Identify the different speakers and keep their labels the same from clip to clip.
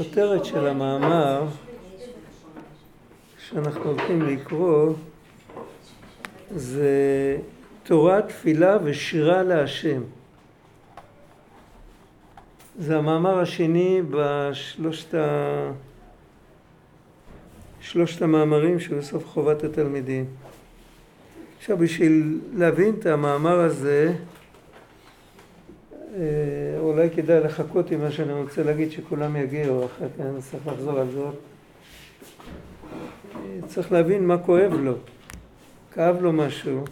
Speaker 1: הכותרת של המאמר שאנחנו הולכים לקרוא זה תורה, תפילה ושירה להשם. זה המאמר השני בשלושת ה... שלושת המאמרים שבסוף חובת התלמידים. עכשיו בשביל להבין את המאמר הזה אולי כדאי לחכות עם מה שאני רוצה להגיד שכולם יגיעו אחר כך אני צריך לחזור על זאת אה, צריך להבין מה כואב לו. כאב לו משהו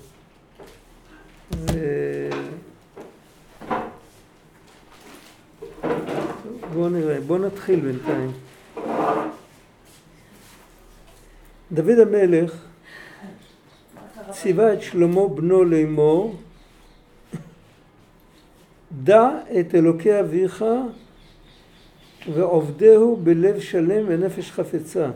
Speaker 1: ו... בואו נראה, בואו נתחיל בינתיים. דוד המלך ציווה את שלמה בנו לאמור דע את אלוקי אביך ועובדהו בלב שלם ונפש חפצה.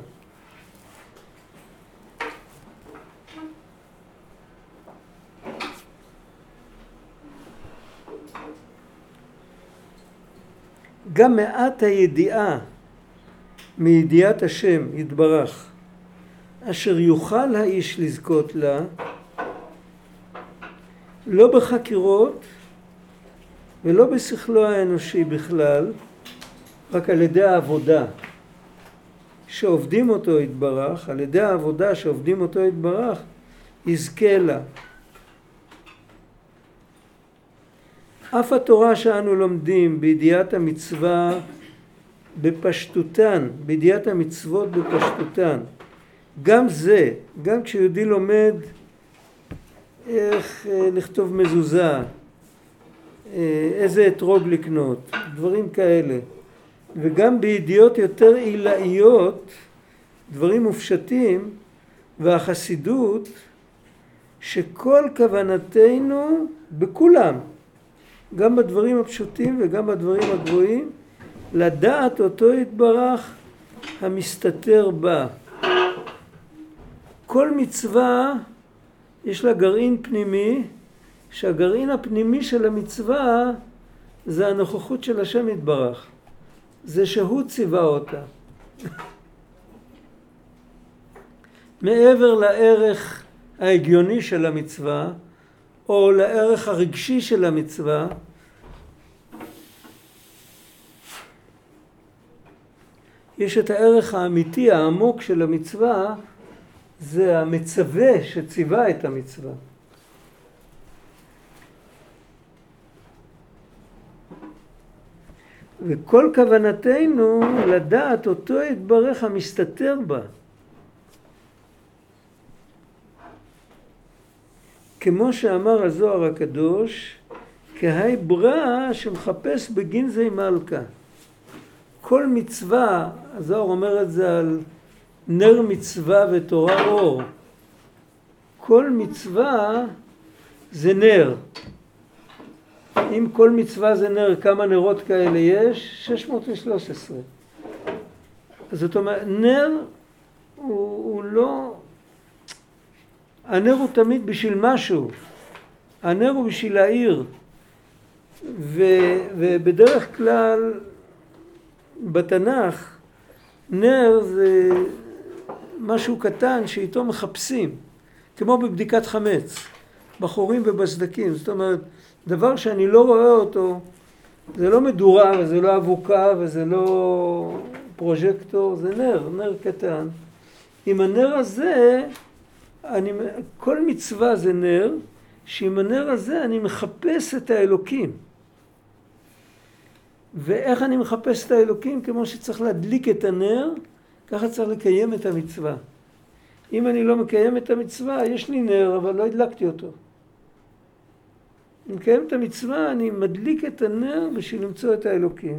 Speaker 1: גם מעט הידיעה מידיעת השם יתברך אשר יוכל האיש לזכות לה לא בחקירות ולא בשכלו האנושי בכלל, רק על ידי העבודה שעובדים אותו יתברך, על ידי העבודה שעובדים אותו יתברך, יזכה לה. אף התורה שאנו לומדים בידיעת המצווה בפשטותן, בידיעת המצוות בפשטותן, גם זה, גם כשיהודי לומד איך אה, לכתוב מזוזה, איזה אתרוג לקנות, דברים כאלה. וגם בידיעות יותר עילאיות, דברים מופשטים, והחסידות, שכל כוונתנו בכולם, גם בדברים הפשוטים וגם בדברים הגבוהים, לדעת אותו יתברך המסתתר בה. כל מצווה יש לה גרעין פנימי שהגרעין הפנימי של המצווה זה הנוכחות של השם יתברך. זה שהוא ציווה אותה. מעבר לערך ההגיוני של המצווה, או לערך הרגשי של המצווה, יש את הערך האמיתי העמוק של המצווה, זה המצווה שציווה את המצווה. וכל כוונתנו לדעת אותו יתברך המסתתר בה. כמו שאמר הזוהר הקדוש, כהי ברא שמחפש בגנזי מלכה. כל מצווה, הזוהר אומר את זה על נר מצווה ותורה אור. כל מצווה זה נר. אם כל מצווה זה נר, כמה נרות כאלה יש? 613. זאת אומרת, נר הוא, הוא לא... הנר הוא תמיד בשביל משהו. הנר הוא בשביל העיר. ו, ובדרך כלל בתנ"ך נר זה משהו קטן שאיתו מחפשים, כמו בבדיקת חמץ, בחורים ובסדקים. זאת אומרת, דבר שאני לא רואה אותו, זה לא מדורה וזה לא אבוקה וזה לא פרוז'קטור, זה נר, נר קטן. עם הנר הזה, אני, כל מצווה זה נר, שעם הנר הזה אני מחפש את האלוקים. ואיך אני מחפש את האלוקים? כמו שצריך להדליק את הנר, ככה צריך לקיים את המצווה. אם אני לא מקיים את המצווה, יש לי נר, אבל לא הדלקתי אותו. אני מקיים את המצווה, אני מדליק את הנר בשביל למצוא את האלוקים.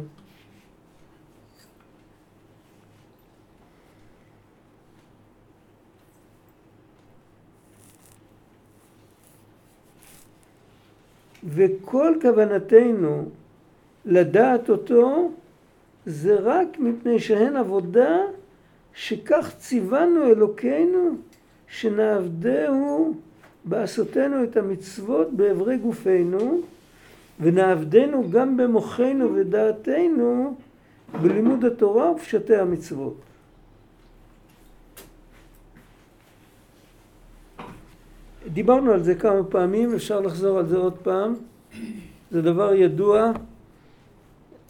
Speaker 1: וכל כוונתנו לדעת אותו זה רק מפני שהן עבודה שכך ציוונו אלוקינו שנעבדהו בעשותנו את המצוות באברי גופנו ונעבדנו גם במוחנו ודעתנו בלימוד התורה ופשטי המצוות. דיברנו על זה כמה פעמים, אפשר לחזור על זה עוד פעם. זה דבר ידוע.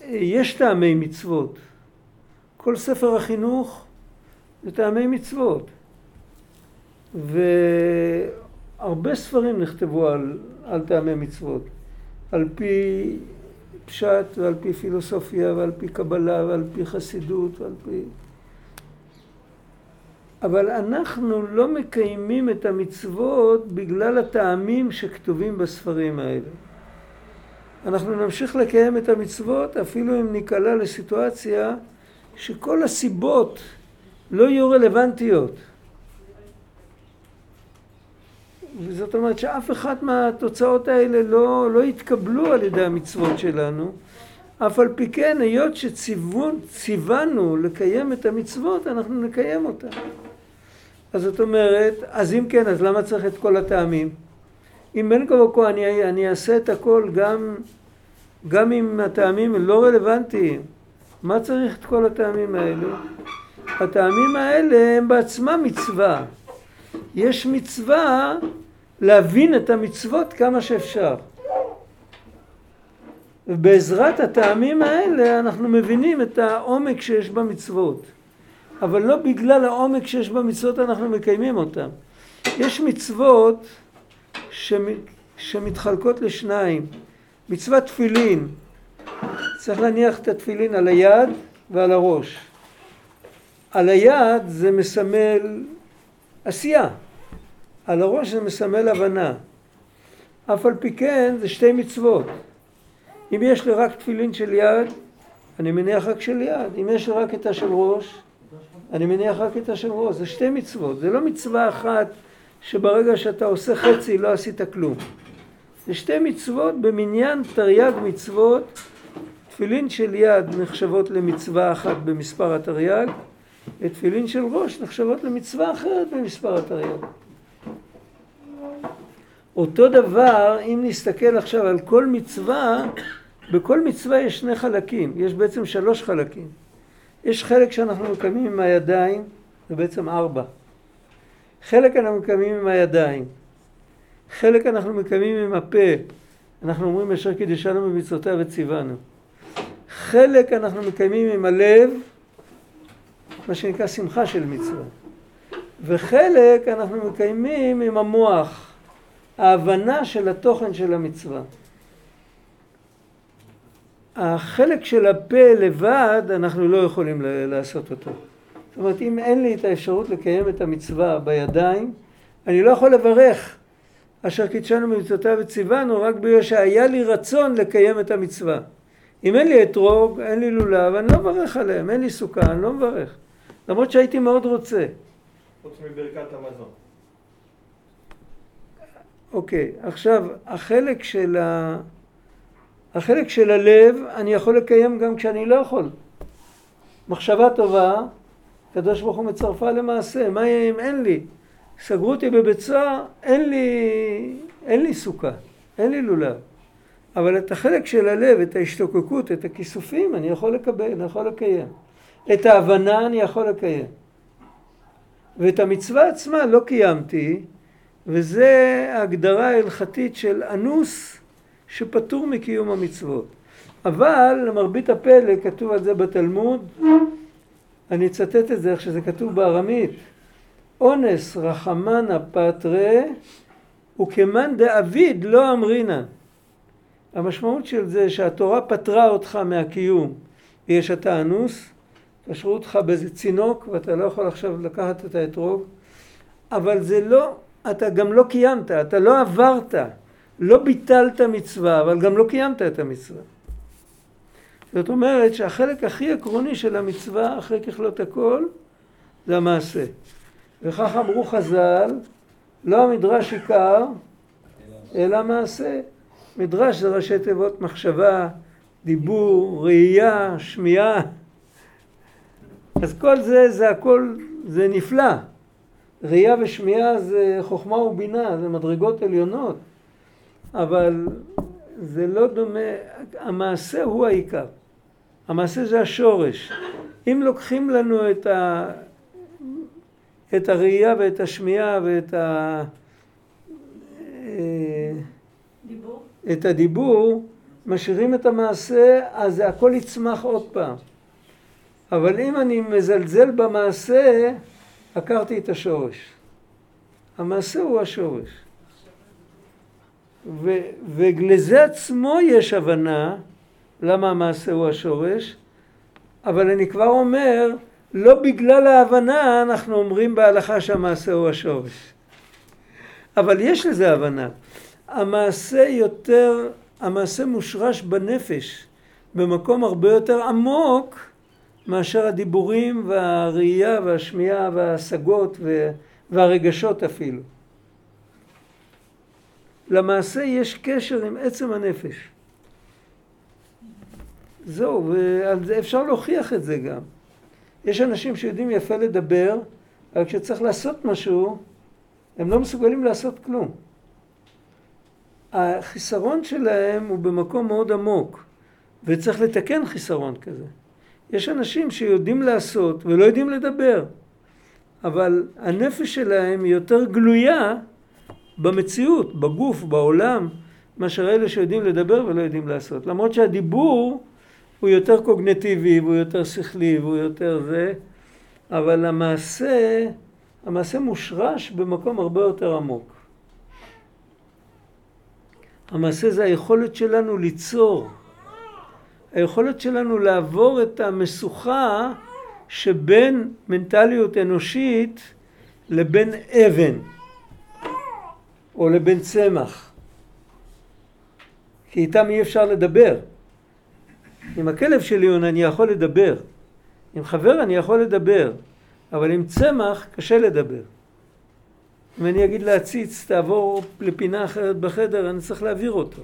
Speaker 1: יש טעמי מצוות. כל ספר החינוך זה טעמי מצוות. והרבה ספרים נכתבו על, על טעמי מצוות. על פי פשט ועל פי פילוסופיה ועל פי קבלה ועל פי חסידות ועל פי... אבל אנחנו לא מקיימים את המצוות בגלל הטעמים שכתובים בספרים האלה. אנחנו נמשיך לקיים את המצוות אפילו אם ניקלע לסיטואציה שכל הסיבות לא יהיו רלוונטיות. וזאת אומרת שאף אחת מהתוצאות האלה לא, לא יתקבלו על ידי המצוות שלנו. אף על פי כן, היות שציוונו לקיים את המצוות, אנחנו נקיים אותן. אז זאת אומרת, אז אם כן, אז למה צריך את כל הטעמים? אם בין כה וכה אני, אני אעשה את הכל גם, גם אם הטעמים לא רלוונטיים, מה צריך את כל הטעמים האלו? הטעמים האלה הם בעצמם מצווה. יש מצווה להבין את המצוות כמה שאפשר. ובעזרת הטעמים האלה אנחנו מבינים את העומק שיש במצוות. אבל לא בגלל העומק שיש במצוות אנחנו מקיימים אותן. יש מצוות שמתחלקות לשניים. מצוות תפילין, צריך להניח את התפילין על היד ועל הראש. על היד זה מסמל עשייה, על הראש זה מסמל הבנה. אף על פי כן זה שתי מצוות. אם יש לי רק תפילין של יד, אני מניח רק של יד. אם יש לי רק את השל ראש, אני מניח רק את השל ראש. זה שתי מצוות. זה לא מצווה אחת שברגע שאתה עושה חצי לא עשית כלום. זה שתי מצוות במניין תרי"ג מצוות. תפילין של יד נחשבות למצווה אחת במספר התרי"ג, ותפילין של ראש נחשבות למצווה אחרת במספר התרי"ג. אותו דבר, אם נסתכל עכשיו על כל מצווה, בכל מצווה יש שני חלקים, יש בעצם שלוש חלקים. יש חלק שאנחנו מקיימים עם הידיים, זה בעצם ארבע. חלק אנחנו מקיימים עם הידיים, חלק אנחנו מקיימים עם הפה, אנחנו אומרים אשר קידשנו במצוותיו וציוונו. חלק אנחנו מקיימים עם הלב, מה שנקרא שמחה של מצווה. וחלק אנחנו מקיימים עם המוח, ההבנה של התוכן של המצווה. החלק של הפה לבד, אנחנו לא יכולים לעשות אותו. זאת אומרת, אם אין לי את האפשרות לקיים את המצווה בידיים, אני לא יכול לברך אשר קידשנו במצוותיו וציוונו רק בגלל שהיה לי רצון לקיים את המצווה. אם אין לי אתרוג, אין לי לולב, אני לא מברך עליהם, אין לי סוכה, אני לא מברך. למרות שהייתי מאוד רוצה.
Speaker 2: חוץ מברכת המזון.
Speaker 1: אוקיי, עכשיו החלק של, ה... החלק של הלב אני יכול לקיים גם כשאני לא יכול. מחשבה טובה, הקדוש ברוך הוא מצרפה למעשה, מה יהיה אם אין לי? סגרו אותי בבית סוהר, אין לי, אין לי סוכה, אין לי לולב. אבל את החלק של הלב, את ההשתוקקות, את הכיסופים, אני יכול לקבל, אני יכול לקיים. את ההבנה אני יכול לקיים. ואת המצווה עצמה לא קיימתי, וזה ההגדרה ההלכתית של אנוס שפטור מקיום המצוות. אבל למרבית הפלא כתוב על זה בתלמוד, אני אצטט את זה איך שזה כתוב בארמית, אונס רחמנה פטרה וכמאן דאביד לא אמרינן. המשמעות של זה שהתורה פטרה אותך מהקיום ויש אתה אנוס, קשרו אותך באיזה צינוק ואתה לא יכול עכשיו לקחת את האתרוג, אבל זה לא, אתה גם לא קיימת, אתה לא עברת, לא ביטלת מצווה, אבל גם לא קיימת את המצווה. זאת אומרת שהחלק הכי עקרוני של המצווה אחרי ככלות הכל זה המעשה. וכך אמרו חז"ל, לא המדרש עיקר, אלא מעשה. מדרש זה ראשי תיבות מחשבה, דיבור, ראייה, שמיעה. אז כל זה, זה הכל, זה נפלא. ראייה ושמיעה זה חוכמה ובינה, זה מדרגות עליונות. אבל זה לא דומה, המעשה הוא העיקר. המעשה זה השורש. אם לוקחים לנו את, ה... את הראייה ואת השמיעה ואת ה...
Speaker 3: דיבור?
Speaker 1: את הדיבור, משאירים את המעשה, אז הכל יצמח עוד פעם. אבל אם אני מזלזל במעשה, עקרתי את השורש. המעשה הוא השורש. ו- ולזה עצמו יש הבנה למה המעשה הוא השורש, אבל אני כבר אומר, לא בגלל ההבנה אנחנו אומרים בהלכה שהמעשה הוא השורש. אבל יש לזה הבנה. המעשה יותר, המעשה מושרש בנפש, במקום הרבה יותר עמוק מאשר הדיבורים והראייה והשמיעה וההשגות והרגשות אפילו. למעשה יש קשר עם עצם הנפש. זהו, ואפשר להוכיח את זה גם. יש אנשים שיודעים יפה לדבר, אבל כשצריך לעשות משהו, הם לא מסוגלים לעשות כלום. החיסרון שלהם הוא במקום מאוד עמוק, וצריך לתקן חיסרון כזה. יש אנשים שיודעים לעשות ולא יודעים לדבר, אבל הנפש שלהם היא יותר גלויה במציאות, בגוף, בעולם, מאשר אלה שיודעים לדבר ולא יודעים לעשות. למרות שהדיבור הוא יותר קוגנטיבי והוא יותר שכלי והוא יותר זה, אבל המעשה, המעשה מושרש במקום הרבה יותר עמוק. המעשה זה היכולת שלנו ליצור, היכולת שלנו לעבור את המשוכה שבין מנטליות אנושית לבין אבן או לבין צמח. כי איתם אי אפשר לדבר. עם הכלב שלי אני יכול לדבר, עם חבר אני יכול לדבר, אבל עם צמח קשה לדבר. אם אני אגיד להציץ, תעבור לפינה אחרת בחדר, אני צריך להעביר אותו.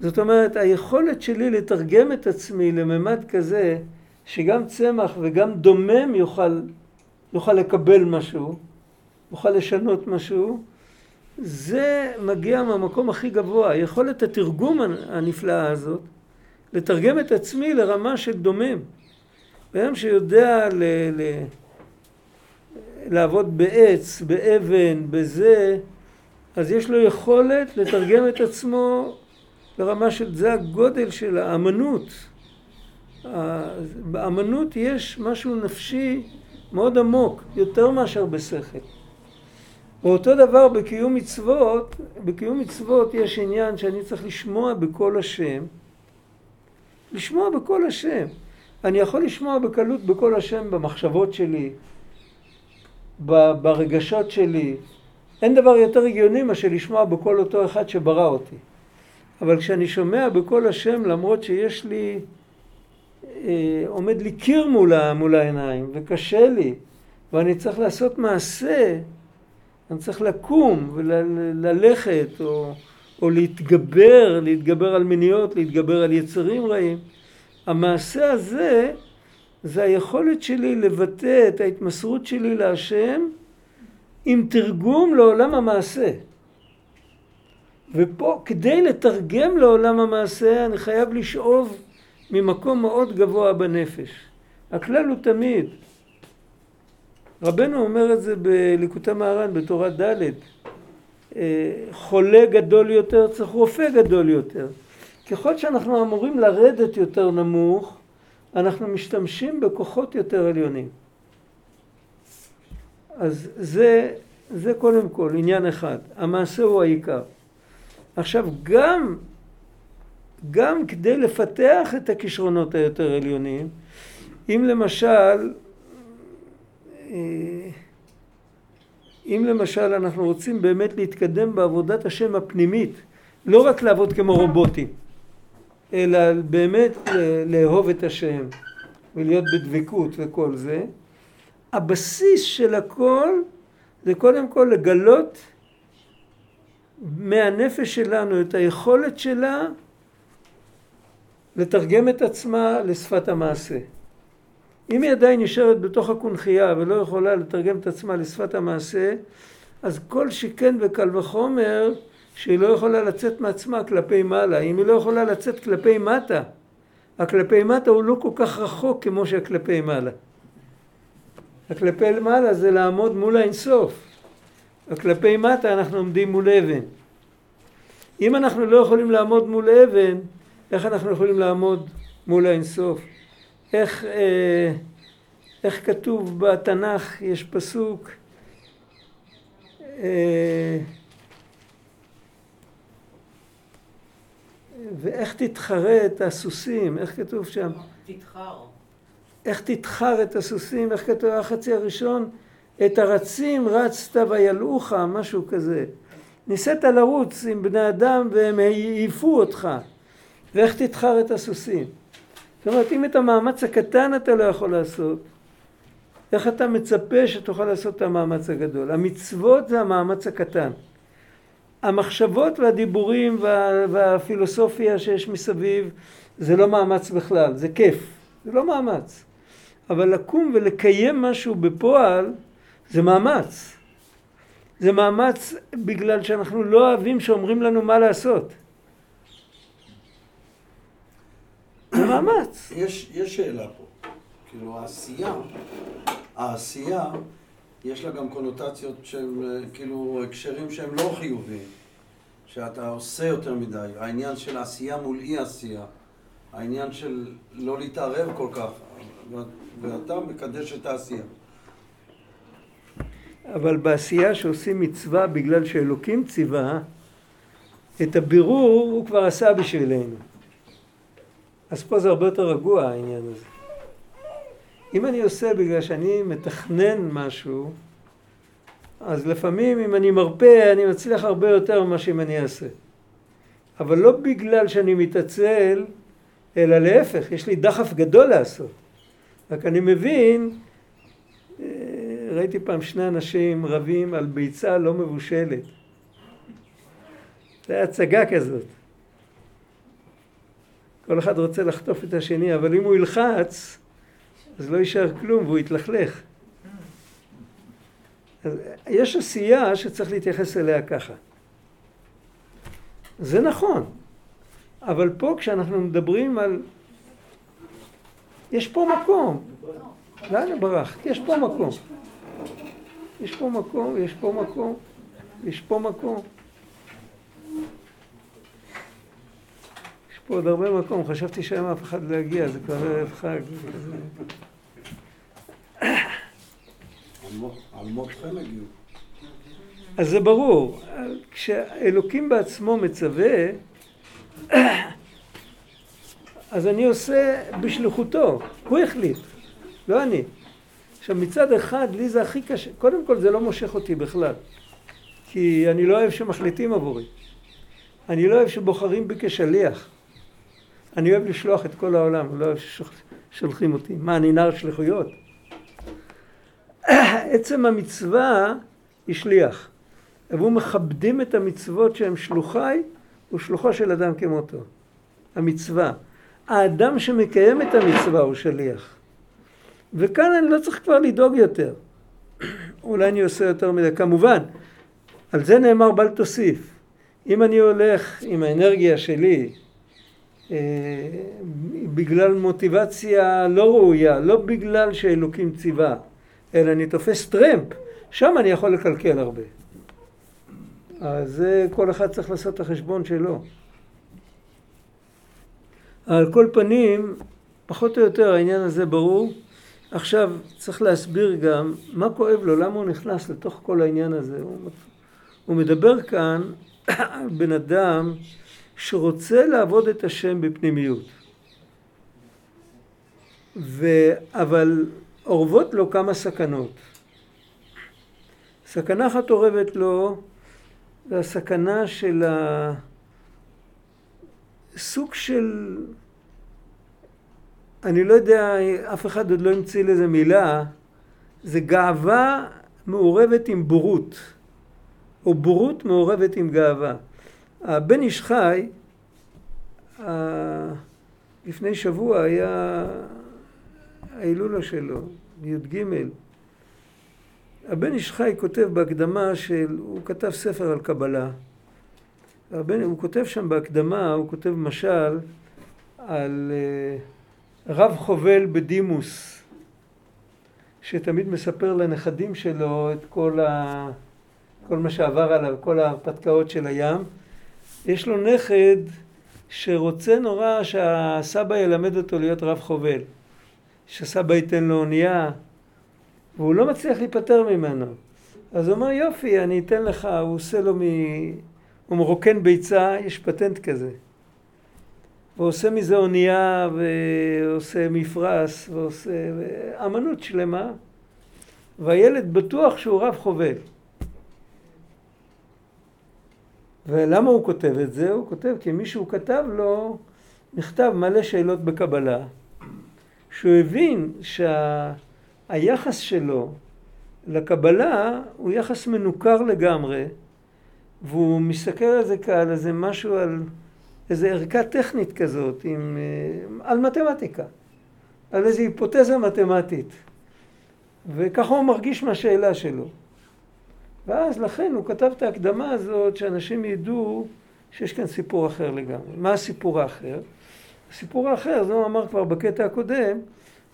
Speaker 1: זאת אומרת, היכולת שלי לתרגם את עצמי לממד כזה, שגם צמח וגם דומם יוכל, יוכל לקבל משהו, יוכל לשנות משהו, זה מגיע מהמקום הכי גבוה. יכולת התרגום הנפלאה הזאת, לתרגם את עצמי לרמה של דומם. בן שיודע ל... ל... לעבוד בעץ, באבן, בזה, אז יש לו יכולת לתרגם את עצמו לרמה של, זה הגודל של האמנות. באמנות יש משהו נפשי מאוד עמוק, יותר מאשר בשכל. ואותו דבר בקיום מצוות, בקיום מצוות יש עניין שאני צריך לשמוע בקול השם, לשמוע בקול השם. אני יכול לשמוע בקלות בקול השם במחשבות שלי, ברגשות שלי. אין דבר יותר הגיוני מאשר לשמוע בקול אותו אחד שברא אותי. אבל כשאני שומע בקול השם, למרות שיש לי, אה, עומד לי קיר מול, מול העיניים, וקשה לי, ואני צריך לעשות מעשה, אני צריך לקום וללכת, או, או להתגבר, להתגבר על מיניות, להתגבר על יצרים רעים. המעשה הזה זה היכולת שלי לבטא את ההתמסרות שלי להשם עם תרגום לעולם המעשה. ופה, כדי לתרגם לעולם המעשה, אני חייב לשאוב ממקום מאוד גבוה בנפש. הכלל הוא תמיד, רבנו אומר את זה בליקוטי מהר"ן בתורה ד', אה, חולה גדול יותר צריך רופא גדול יותר. ככל שאנחנו אמורים לרדת יותר נמוך, אנחנו משתמשים בכוחות יותר עליונים. אז זה, זה קודם כל עניין אחד, המעשה הוא העיקר. עכשיו גם, גם כדי לפתח את הכישרונות היותר עליונים, אם למשל, אה, אם למשל אנחנו רוצים באמת להתקדם בעבודת השם הפנימית, לא רק לעבוד כמו רובוטים, אלא באמת לאהוב את השם ולהיות בדבקות וכל זה, הבסיס של הכל זה קודם כל לגלות מהנפש שלנו את היכולת שלה לתרגם את עצמה לשפת המעשה. אם היא עדיין נשארת בתוך הקונכייה ולא יכולה לתרגם את עצמה לשפת המעשה, אז כל שכן וקל וחומר שהיא לא יכולה לצאת מעצמה כלפי מעלה. אם היא לא יכולה לצאת כלפי מטה, הכלפי מטה הוא לא כל כך רחוק כמו שהכלפי מעלה. הכלפי מעלה זה לעמוד מול האינסוף. הכלפי מטה אנחנו עומדים מול אבן. אם אנחנו לא יכולים לעמוד מול אבן, איך אנחנו יכולים לעמוד מול האינסוף? איך, אה, איך כתוב בתנ"ך, יש פסוק, אה, ואיך תתחרה את הסוסים, איך כתוב שם?
Speaker 3: תתחר.
Speaker 1: איך תתחר את הסוסים, איך כתוב החצי הראשון? את הרצים רצת וילאוך, משהו כזה. ניסית לרוץ עם בני אדם והם העיפו אותך. ואיך תתחר את הסוסים? זאת אומרת, אם את המאמץ הקטן אתה לא יכול לעשות, איך אתה מצפה שתוכל לעשות את המאמץ הגדול? המצוות זה המאמץ הקטן. המחשבות והדיבורים וה, והפילוסופיה שיש מסביב זה לא מאמץ בכלל, זה כיף, זה לא מאמץ. אבל לקום ולקיים משהו בפועל זה מאמץ. זה מאמץ בגלל שאנחנו לא אוהבים שאומרים לנו מה לעשות. זה מאמץ.
Speaker 4: יש, יש שאלה פה. כאילו העשייה, העשייה, יש לה גם קונוטציות אה, כאילו, הקשרים שהם לא חיוביים. שאתה עושה יותר מדי. העניין של עשייה מול אי עשייה. העניין של לא להתערב כל כך. ואתה מקדש את העשייה.
Speaker 1: אבל בעשייה שעושים מצווה בגלל שאלוקים ציווה, את הבירור הוא כבר עשה בשבילנו. אז פה זה הרבה יותר רגוע העניין הזה. אם אני עושה בגלל שאני מתכנן משהו, אז לפעמים אם אני מרפא אני מצליח הרבה יותר ממה שאם אני אעשה. אבל לא בגלל שאני מתעצל, אלא להפך, יש לי דחף גדול לעשות. רק אני מבין, ראיתי פעם שני אנשים רבים על ביצה לא מבושלת. זה היה הצגה כזאת. כל אחד רוצה לחטוף את השני, אבל אם הוא ילחץ, אז לא יישאר כלום והוא יתלכלך. אז יש עשייה שצריך להתייחס אליה ככה. זה נכון, אבל פה כשאנחנו מדברים על... יש פה מקום. לאן ברחת? יש פה מקום. יש פה מקום, יש פה מקום, יש פה מקום. פה עוד הרבה מקום, חשבתי שהיום אף אחד לא יגיע, זה כבר ערב חג. אז זה ברור, כשאלוקים בעצמו מצווה, אז אני עושה בשליחותו, הוא החליט, לא אני. עכשיו מצד אחד לי זה הכי קשה, קודם כל זה לא מושך אותי בכלל, כי אני לא אוהב שמחליטים עבורי, אני לא אוהב שבוחרים בי כשליח. אני אוהב לשלוח את כל העולם, לא אוהב ששולחים אותי. מה, אני נער שליחויות? עצם המצווה היא שליח. והוא מכבדים את המצוות שהם שלוחי, הוא שלוחו של אדם כמותו. המצווה. האדם שמקיים את המצווה הוא שליח. וכאן אני לא צריך כבר לדאוג יותר. אולי אני עושה יותר מדי. כמובן, על זה נאמר בל תוסיף. אם אני הולך עם האנרגיה שלי אה, בגלל מוטיבציה לא ראויה, לא בגלל שאלוקים ציווה, אלא אני תופס טרמפ, שם אני יכול לקלקל הרבה. אז זה כל אחד צריך לעשות את החשבון שלו. על כל פנים, פחות או יותר העניין הזה ברור. עכשיו צריך להסביר גם מה כואב לו, למה הוא נכנס לתוך כל העניין הזה. הוא, הוא מדבר כאן בן אדם שרוצה לעבוד את השם בפנימיות. ו... אבל אורבות לו כמה סכנות. סכנה אחת אורבת לו זה הסכנה של הסוג של... אני לא יודע, אף אחד עוד לא המציא לזה מילה, זה גאווה מעורבת עם בורות, או בורות מעורבת עם גאווה. הבן איש חי, לפני שבוע היה ההילולה שלו, י"ג. הבן איש חי כותב בהקדמה של, הוא כתב ספר על קבלה. הבן, הוא כותב שם בהקדמה, הוא כותב משל על אה, רב חובל בדימוס, שתמיד מספר לנכדים שלו את כל, ה... כל מה שעבר עליו, כל ההרפתקאות של הים. יש לו נכד שרוצה נורא שהסבא ילמד אותו להיות רב חובל. שסבא ייתן לו אונייה, והוא לא מצליח להיפטר ממנו. אז הוא אומר, יופי, אני אתן לך, הוא עושה לו מ... הוא מרוקן ביצה, יש פטנט כזה. ועושה מזה אונייה, ועושה מפרש, ועושה אמנות שלמה, והילד בטוח שהוא רב חובל. ולמה הוא כותב את זה? הוא כותב כי מישהו כתב לו מכתב מלא שאלות בקבלה, שהוא הבין שהיחס שה... שלו לקבלה הוא יחס מנוכר לגמרי, והוא מסתכל על זה כעל איזה משהו, על איזה ערכה טכנית כזאת, עם, אה, על מתמטיקה, על איזו היפותזה מתמטית. וככה הוא מרגיש מהשאלה שלו. ואז לכן הוא כתב את ההקדמה הזאת, שאנשים ידעו שיש כאן סיפור אחר לגמרי. מה הסיפור האחר? הסיפור האחר, זה הוא אמר כבר בקטע הקודם,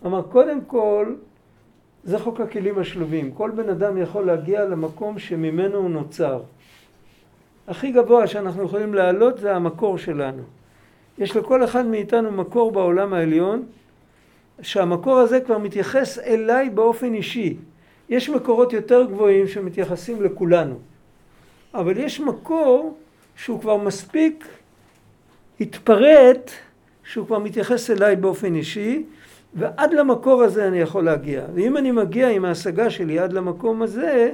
Speaker 1: אמר קודם כל, זה חוק הכלים השלובים. כל בן אדם יכול להגיע למקום שממנו הוא נוצר. הכי גבוה שאנחנו יכולים לעלות זה המקור שלנו. יש לכל אחד מאיתנו מקור בעולם העליון, שהמקור הזה כבר מתייחס אליי באופן אישי. יש מקורות יותר גבוהים שמתייחסים לכולנו, אבל יש מקור שהוא כבר מספיק התפרט, שהוא כבר מתייחס אליי באופן אישי, ועד למקור הזה אני יכול להגיע. ואם אני מגיע עם ההשגה שלי עד למקום הזה,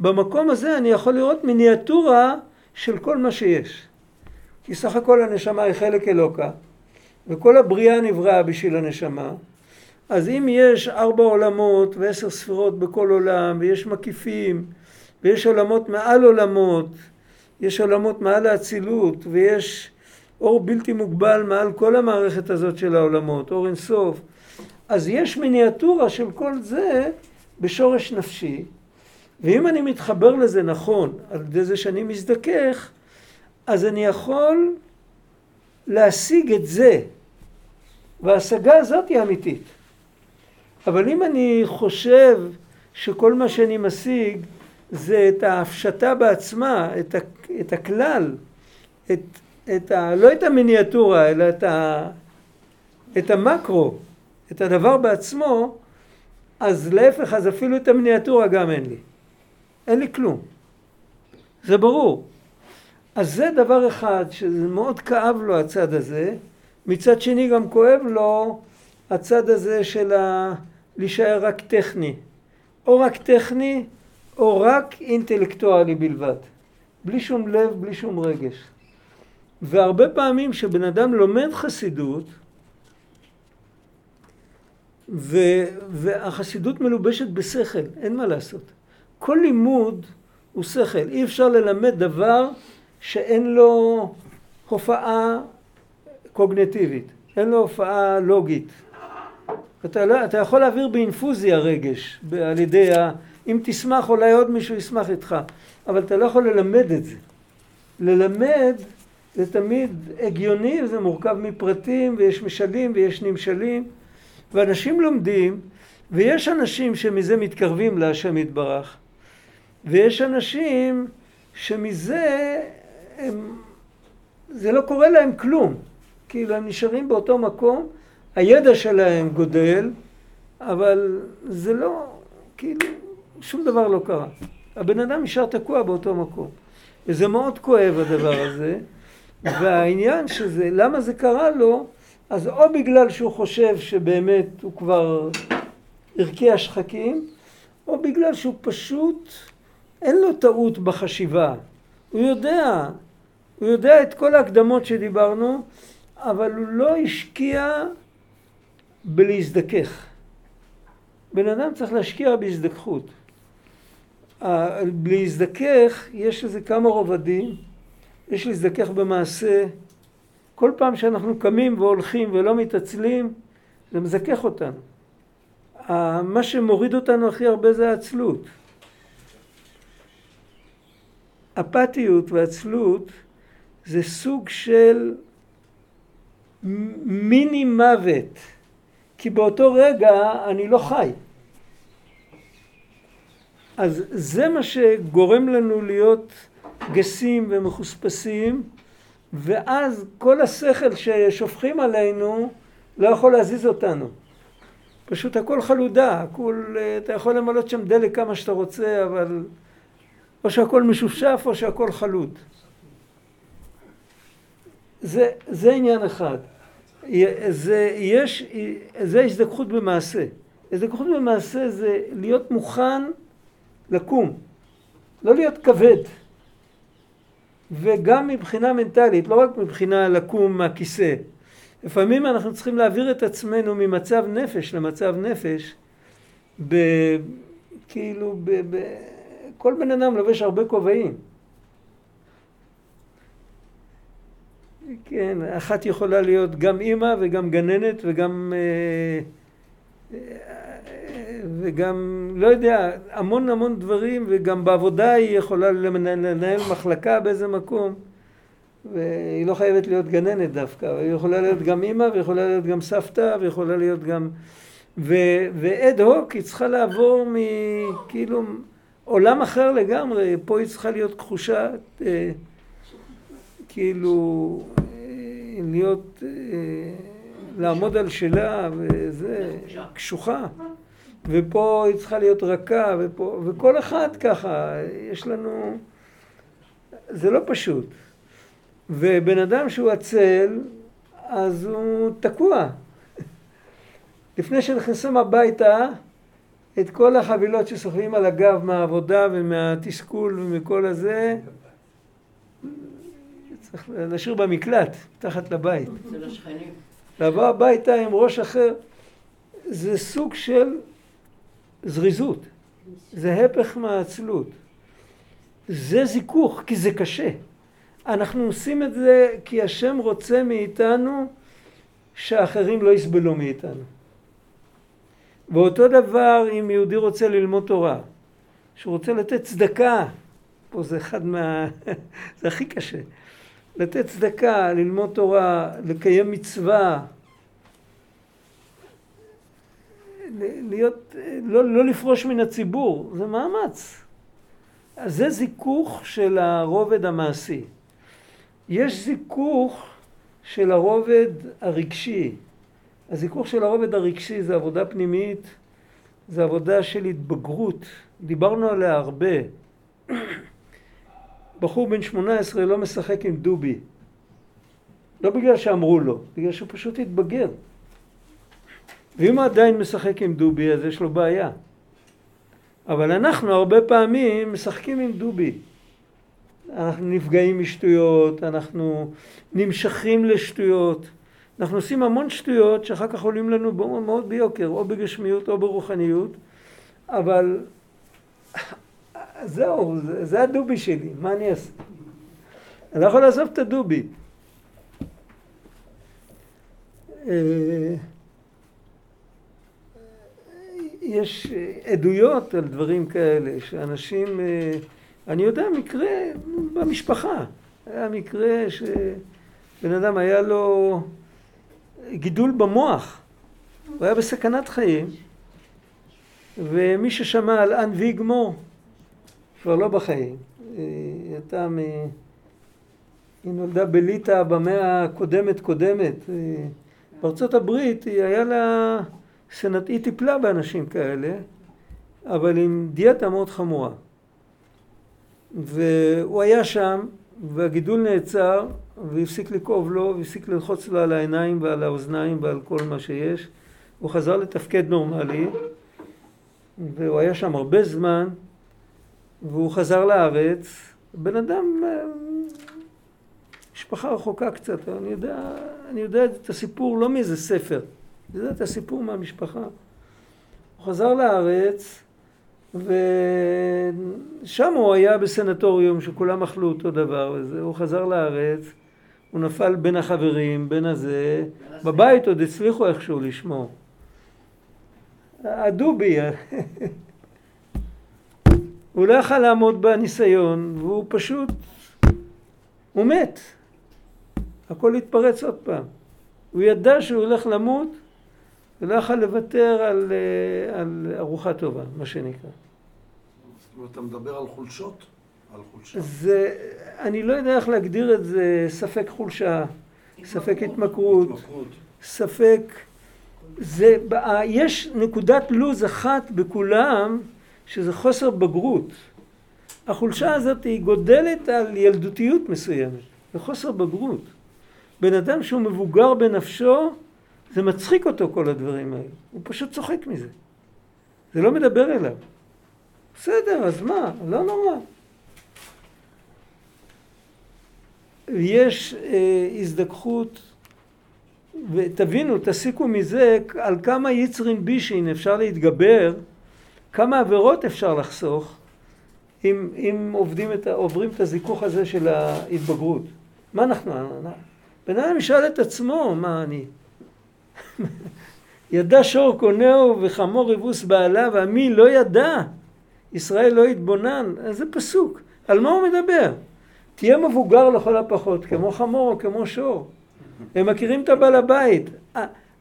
Speaker 1: במקום הזה אני יכול לראות מיניאטורה של כל מה שיש. כי סך הכל הנשמה היא חלק אלוקה, וכל הבריאה נבראה בשביל הנשמה. אז אם יש ארבע עולמות ועשר ספירות בכל עולם, ויש מקיפים, ויש עולמות מעל עולמות, יש עולמות מעל האצילות, ויש אור בלתי מוגבל מעל כל המערכת הזאת של העולמות, אור אינסוף. אז יש מיניאטורה של כל זה בשורש נפשי, ואם אני מתחבר לזה נכון, על ידי זה שאני מזדכך, אז אני יכול להשיג את זה, וההשגה הזאת היא אמיתית. אבל אם אני חושב שכל מה שאני משיג זה את ההפשטה בעצמה, את, ה, את הכלל, את, את ה, לא את המיניאטורה, אלא את, ה, את המקרו, את הדבר בעצמו, אז להפך, אז אפילו את המיניאטורה גם אין לי. אין לי כלום. זה ברור. אז זה דבר אחד שזה מאוד כאב לו הצד הזה, מצד שני גם כואב לו הצד הזה של ה... להישאר רק טכני. או רק טכני או רק אינטלקטואלי בלבד. בלי שום לב, בלי שום רגש. והרבה פעמים שבן אדם לומד חסידות, ו, והחסידות מלובשת בשכל, אין מה לעשות. כל לימוד הוא שכל. אי אפשר ללמד דבר שאין לו הופעה קוגנטיבית, אין לו הופעה לוגית. אתה, לא, אתה יכול להעביר באינפוזיה רגש, על ידי ה... אם תשמח אולי עוד מישהו ישמח איתך, אבל אתה לא יכול ללמד את זה. ללמד זה תמיד הגיוני, זה מורכב מפרטים, ויש משלים ויש נמשלים, ואנשים לומדים, ויש אנשים שמזה מתקרבים להשם יתברך, ויש אנשים שמזה הם, זה לא קורה להם כלום, כאילו הם נשארים באותו מקום, הידע שלהם גודל, אבל זה לא, כאילו, שום דבר לא קרה. הבן אדם נשאר תקוע באותו מקום. וזה מאוד כואב הדבר הזה, והעניין שזה, למה זה קרה לו, אז או בגלל שהוא חושב שבאמת הוא כבר הרקיע שחקים, או בגלל שהוא פשוט אין לו טעות בחשיבה. הוא יודע, הוא יודע את כל ההקדמות שדיברנו, אבל הוא לא השקיע בלהזדכך. בן אדם צריך להשקיע בהזדככות. להזדכך, יש לזה כמה רובדים. יש להזדכך במעשה. כל פעם שאנחנו קמים והולכים ולא מתעצלים, זה מזכך אותנו. מה שמוריד אותנו הכי הרבה זה העצלות. אפתיות ועצלות זה סוג של מיני מוות, כי באותו רגע אני לא חי. אז זה מה שגורם לנו להיות גסים ומחוספסים, ואז כל השכל ששופכים עלינו לא יכול להזיז אותנו. פשוט הכל חלודה, הכל, אתה יכול למלות שם דלק כמה שאתה רוצה, אבל או שהכל משופשף או שהכל חלוד. זה, זה עניין אחד. זה, יש, זה הזדככות במעשה. הזדככות במעשה זה להיות מוכן לקום, לא להיות כבד. וגם מבחינה מנטלית, לא רק מבחינה לקום מהכיסא. לפעמים אנחנו צריכים להעביר את עצמנו ממצב נפש למצב נפש, ב, כאילו, ב, ב, כל בן אדם לובש הרבה כובעים. כן, אחת יכולה להיות גם אימא וגם גננת וגם אה, וגם, לא יודע, המון המון דברים, וגם בעבודה היא יכולה לנהל מחלקה באיזה מקום, והיא לא חייבת להיות גננת דווקא, היא יכולה להיות גם אימא, ויכולה להיות גם סבתא, ויכולה להיות גם... ואד הוק היא צריכה לעבור מכאילו עולם אחר לגמרי, פה היא צריכה להיות כחושה, אה, כאילו, אה, להיות, אה, לעמוד על שלה, וזה, קשוחה. ופה היא צריכה להיות רכה, ופה, וכל אחד ככה, יש לנו... זה לא פשוט. ובן אדם שהוא עצל, אז הוא תקוע. לפני שנכנסים הביתה, את כל החבילות שסוחבים על הגב מהעבודה ומהתסכול ומכל הזה, צריך להשאיר במקלט, מתחת לבית. לבוא הביתה עם ראש אחר. זה סוג של זריזות, זה הפך מהעצלות. זה זיכוך, כי זה קשה. אנחנו עושים את זה כי השם רוצה מאיתנו שאחרים לא יסבלו מאיתנו. ואותו דבר אם יהודי רוצה ללמוד תורה, שהוא רוצה לתת צדקה, פה זה אחד מה... זה הכי קשה. לתת צדקה, ללמוד תורה, לקיים מצווה, להיות, לא, לא לפרוש מן הציבור, זה מאמץ. אז זה זיכוך של הרובד המעשי. יש זיכוך של הרובד הרגשי. הזיכוך של הרובד הרגשי זה עבודה פנימית, זה עבודה של התבגרות. דיברנו עליה הרבה. בחור בן 18 לא משחק עם דובי. לא בגלל שאמרו לו, בגלל שהוא פשוט התבגר. ואם הוא עדיין משחק עם דובי אז יש לו בעיה. אבל אנחנו הרבה פעמים משחקים עם דובי. אנחנו נפגעים משטויות, אנחנו נמשכים לשטויות. אנחנו עושים המון שטויות שאחר כך עולים לנו מאוד ביוקר, או בגשמיות או ברוחניות, אבל זהו, זה, זה הדובי שלי, מה אני אעשה? אני לא יכול לעזוב את הדובי. אה, יש עדויות על דברים כאלה, שאנשים, אה, אני יודע מקרה במשפחה, היה מקרה שבן אדם היה לו גידול במוח, הוא היה בסכנת חיים, ומי ששמע על אנ ויגמור, כבר לא בחיים, היא הייתה מ... היא נולדה בליטא במאה הקודמת קודמת, בארצות הברית היא היה לה סנט, היא טיפלה באנשים כאלה, אבל עם דיאטה מאוד חמורה. והוא היה שם, והגידול נעצר, והפסיק לכאוב לו, והפסיק ללחוץ לו על העיניים ועל האוזניים ועל כל מה שיש. הוא חזר לתפקד נורמלי, והוא היה שם הרבה זמן, והוא חזר לארץ. בן אדם, משפחה רחוקה קצת, אני יודע, אני יודע את הסיפור לא מאיזה ספר. זה את הסיפור מהמשפחה. הוא חזר לארץ, ושם הוא היה בסנטוריום שכולם אכלו אותו דבר וזה, הוא חזר לארץ, הוא נפל בין החברים, בין הזה, בבית עוד הצליחו איכשהו לשמור. הדובי, הוא לא יכל לעמוד בניסיון, והוא פשוט, הוא מת. הכל התפרץ עוד פעם. הוא ידע שהוא הולך למות ולא יכול לוותר על, אה, על ארוחה טובה, מה שנקרא.
Speaker 4: אתה מדבר על חולשות? על חולשה.
Speaker 1: זה, אני לא יודע איך להגדיר את זה, ספק חולשה, ספק התמכרות,
Speaker 4: התמכרות.
Speaker 1: ספק... זה, ב- יש נקודת לוז אחת בכולם, שזה חוסר בגרות. החולשה הזאת היא גודלת על ילדותיות מסוימת, וחוסר בגרות. בן אדם שהוא מבוגר בנפשו, זה מצחיק אותו כל הדברים האלה. הוא פשוט צוחק מזה. זה לא מדבר אליו. בסדר, אז מה? לא נורא. יש אה, הזדככות, ותבינו, תסיקו מזה על כמה יצרין בישין אפשר להתגבר, כמה עבירות אפשר לחסוך, אם, אם עובדים את, עוברים את הזיכוך הזה של ההתבגרות. מה אנחנו... בן אדם ישאל את עצמו, מה אני... ידע שור קונהו וחמור יבוס בעלה ועמי לא ידע. ישראל לא התבונן. זה פסוק. על מה הוא מדבר? תהיה מבוגר לכל הפחות, כמו חמור או כמו שור. הם מכירים את הבעל הבית.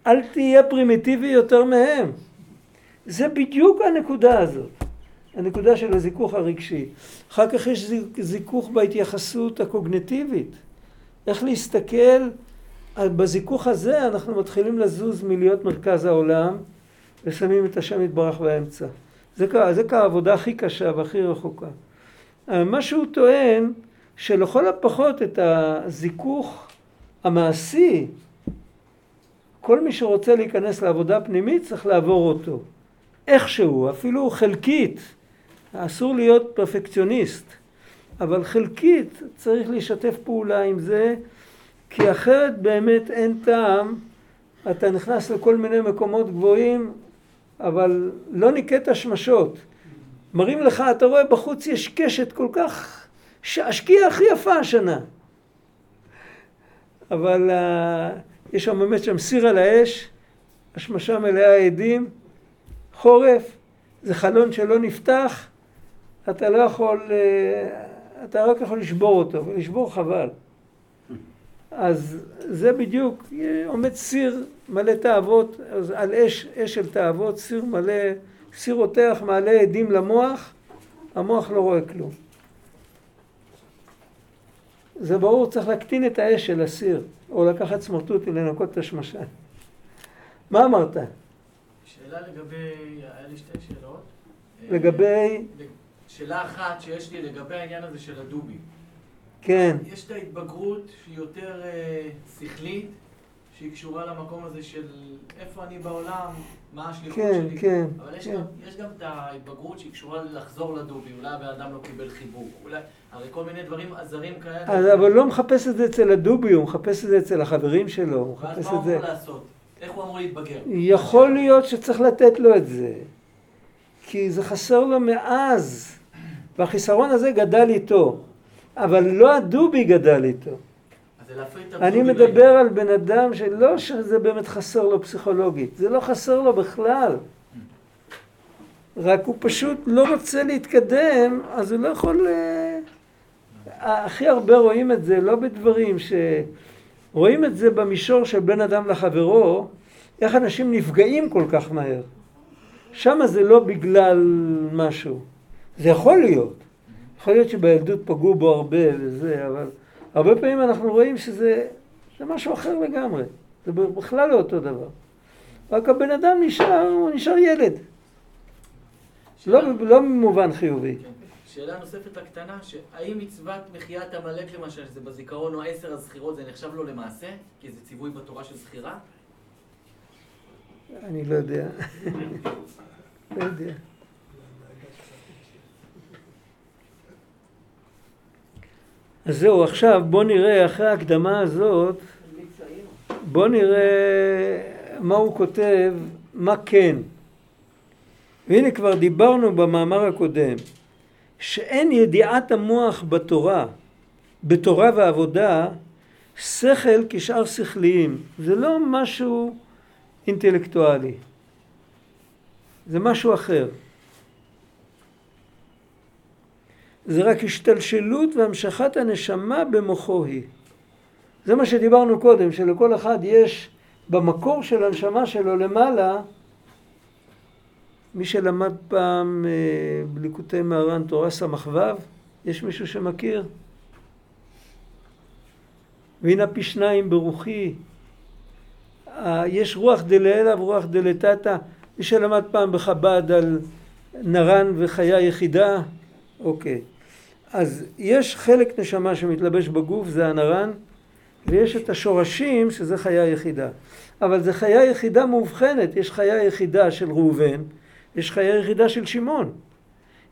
Speaker 1: אל תהיה פרימיטיבי יותר מהם. זה בדיוק הנקודה הזאת. הנקודה של הזיכוך הרגשי. אחר כך יש זיכוך בהתייחסות הקוגנטיבית. איך להסתכל, על- בזיכוך הזה אנחנו מתחילים לזוז מלהיות מרכז העולם ושמים את השם יתברך באמצע. זה, כעבודה הכי קשה והכי רחוקה. אבל מה שהוא טוען, שלכל הפחות את הזיכוך המעשי, כל מי שרוצה להיכנס לעבודה פנימית צריך לעבור אותו. איכשהו, אפילו חלקית. אסור להיות פרפקציוניסט, אבל חלקית צריך לשתף פעולה עם זה, כי אחרת באמת אין טעם. אתה נכנס לכל מיני מקומות גבוהים, אבל לא ניקט השמשות. מראים לך, אתה רואה בחוץ יש קשת כל כך, השקיעה הכי יפה השנה. אבל uh, יש שם באמת שם סיר על האש, השמשה מלאה עדים, חורף, זה חלון שלא נפתח, אתה לא יכול, uh, אתה רק יכול לשבור אותו, ולשבור חבל. אז זה בדיוק, עומד סיר מלא תאוות, אז על אש, אש של תאוות, סיר מלא, סיר רותח מעלה עדים למוח, המוח לא רואה כלום. זה ברור, צריך להקטין את האש של הסיר, או לקחת סמרטוטי לנקות את השמשה. מה אמרת?
Speaker 3: שאלה לגבי, היה לי שתי שאלות.
Speaker 1: לגבי,
Speaker 3: שאלה אחת שיש לי לגבי העניין הזה של הדובי.
Speaker 1: כן,
Speaker 3: יש את ההתבגרות שהיא יותר אה, שכלית, שהיא קשורה למקום הזה של איפה אני בעולם, מה השליחות
Speaker 1: כן,
Speaker 3: שלי.
Speaker 1: כן,
Speaker 3: אבל יש,
Speaker 1: כן.
Speaker 3: גם, יש גם את ההתבגרות שהיא קשורה לחזור לדובי, אולי הבן אדם לא קיבל חיבוק, אולי, הרי כל מיני דברים עזרים כאלה.
Speaker 1: אז, אבל לא מחפש את זה אצל הדובי, הוא מחפש את זה אצל החברים שלו, הוא
Speaker 3: ואז
Speaker 1: מחפש
Speaker 3: מה הוא
Speaker 1: את זה.
Speaker 3: אמור לעשות? איך הוא אמור להתבגר?
Speaker 1: יכול להיות שצריך לתת לו את זה, כי זה חסר לו מאז, והחיסרון הזה גדל איתו, אבל לא הדובי גדל איתו.
Speaker 3: אז זה להפריד את
Speaker 1: אני מדבר על בן אדם שלא שזה באמת חסר לו פסיכולוגית, זה לא חסר לו בכלל. רק הוא פשוט לא רוצה להתקדם, אז הוא לא יכול... אה, הכי הרבה רואים את זה, לא בדברים ש... רואים את זה במישור של בין אדם לחברו, איך אנשים נפגעים כל כך מהר. שם זה לא בגלל משהו. זה יכול להיות. יכול להיות שבילדות פגעו בו הרבה וזה, אבל הרבה פעמים אנחנו רואים שזה זה משהו אחר לגמרי. זה בכלל לא אותו דבר. רק הבן אדם נשאר, הוא נשאר ילד. לא, לא במובן חיובי.
Speaker 3: כן. שאלה נוספת הקטנה, שהאם מצוות מחיית עמלק למשל, שזה בזיכרון או עשר הזכירות, זה נחשב לו למעשה? כי זה ציווי בתורה של זכירה?
Speaker 1: אני לא יודע. לא יודע. אז זהו, עכשיו בוא נראה, אחרי ההקדמה הזאת, בוא נראה מה הוא כותב, מה כן. והנה כבר דיברנו במאמר הקודם, שאין ידיעת המוח בתורה, בתורה ועבודה, שכל כשאר שכליים. זה לא משהו אינטלקטואלי. זה משהו אחר. זה רק השתלשלות והמשכת הנשמה במוחו היא. זה מה שדיברנו קודם, שלכל אחד יש במקור של הנשמה שלו למעלה, מי שלמד פעם אה, בליקוטי מהר"ן תורה ס"ו, יש מישהו שמכיר? והנה פי שניים ברוחי. אה, יש רוח דלעילא ורוח דלתתא. מי שלמד פעם בחב"ד על נרן וחיה יחידה, אוקיי. אז יש חלק נשמה שמתלבש בגוף, זה הנרן, ויש את השורשים, שזה חיה יחידה. אבל זה חיה יחידה מאובחנת, יש חיה יחידה של ראובן, יש חיה יחידה של שמעון.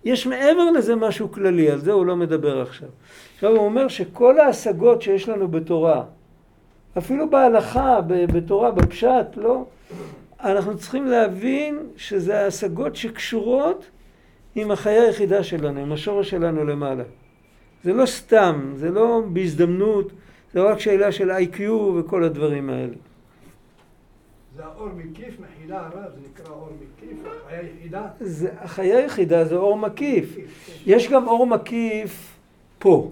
Speaker 1: יש מעבר לזה משהו כללי, על זה הוא לא מדבר עכשיו. עכשיו הוא אומר שכל ההשגות שיש לנו בתורה, אפילו בהלכה, בתורה, בפשט, לא? אנחנו צריכים להבין שזה ההשגות שקשורות עם החיה היחידה שלנו, עם השורש שלנו למעלה. זה לא סתם, זה לא בהזדמנות, זה רק שאלה של איי-קיו וכל הדברים האלה.
Speaker 5: זה האור מקיף, מחילה הרב, זה נקרא אור מקיף, החיה היחידה.
Speaker 1: זה, החיה היחידה זה אור מקיף. יש גם אור מקיף פה,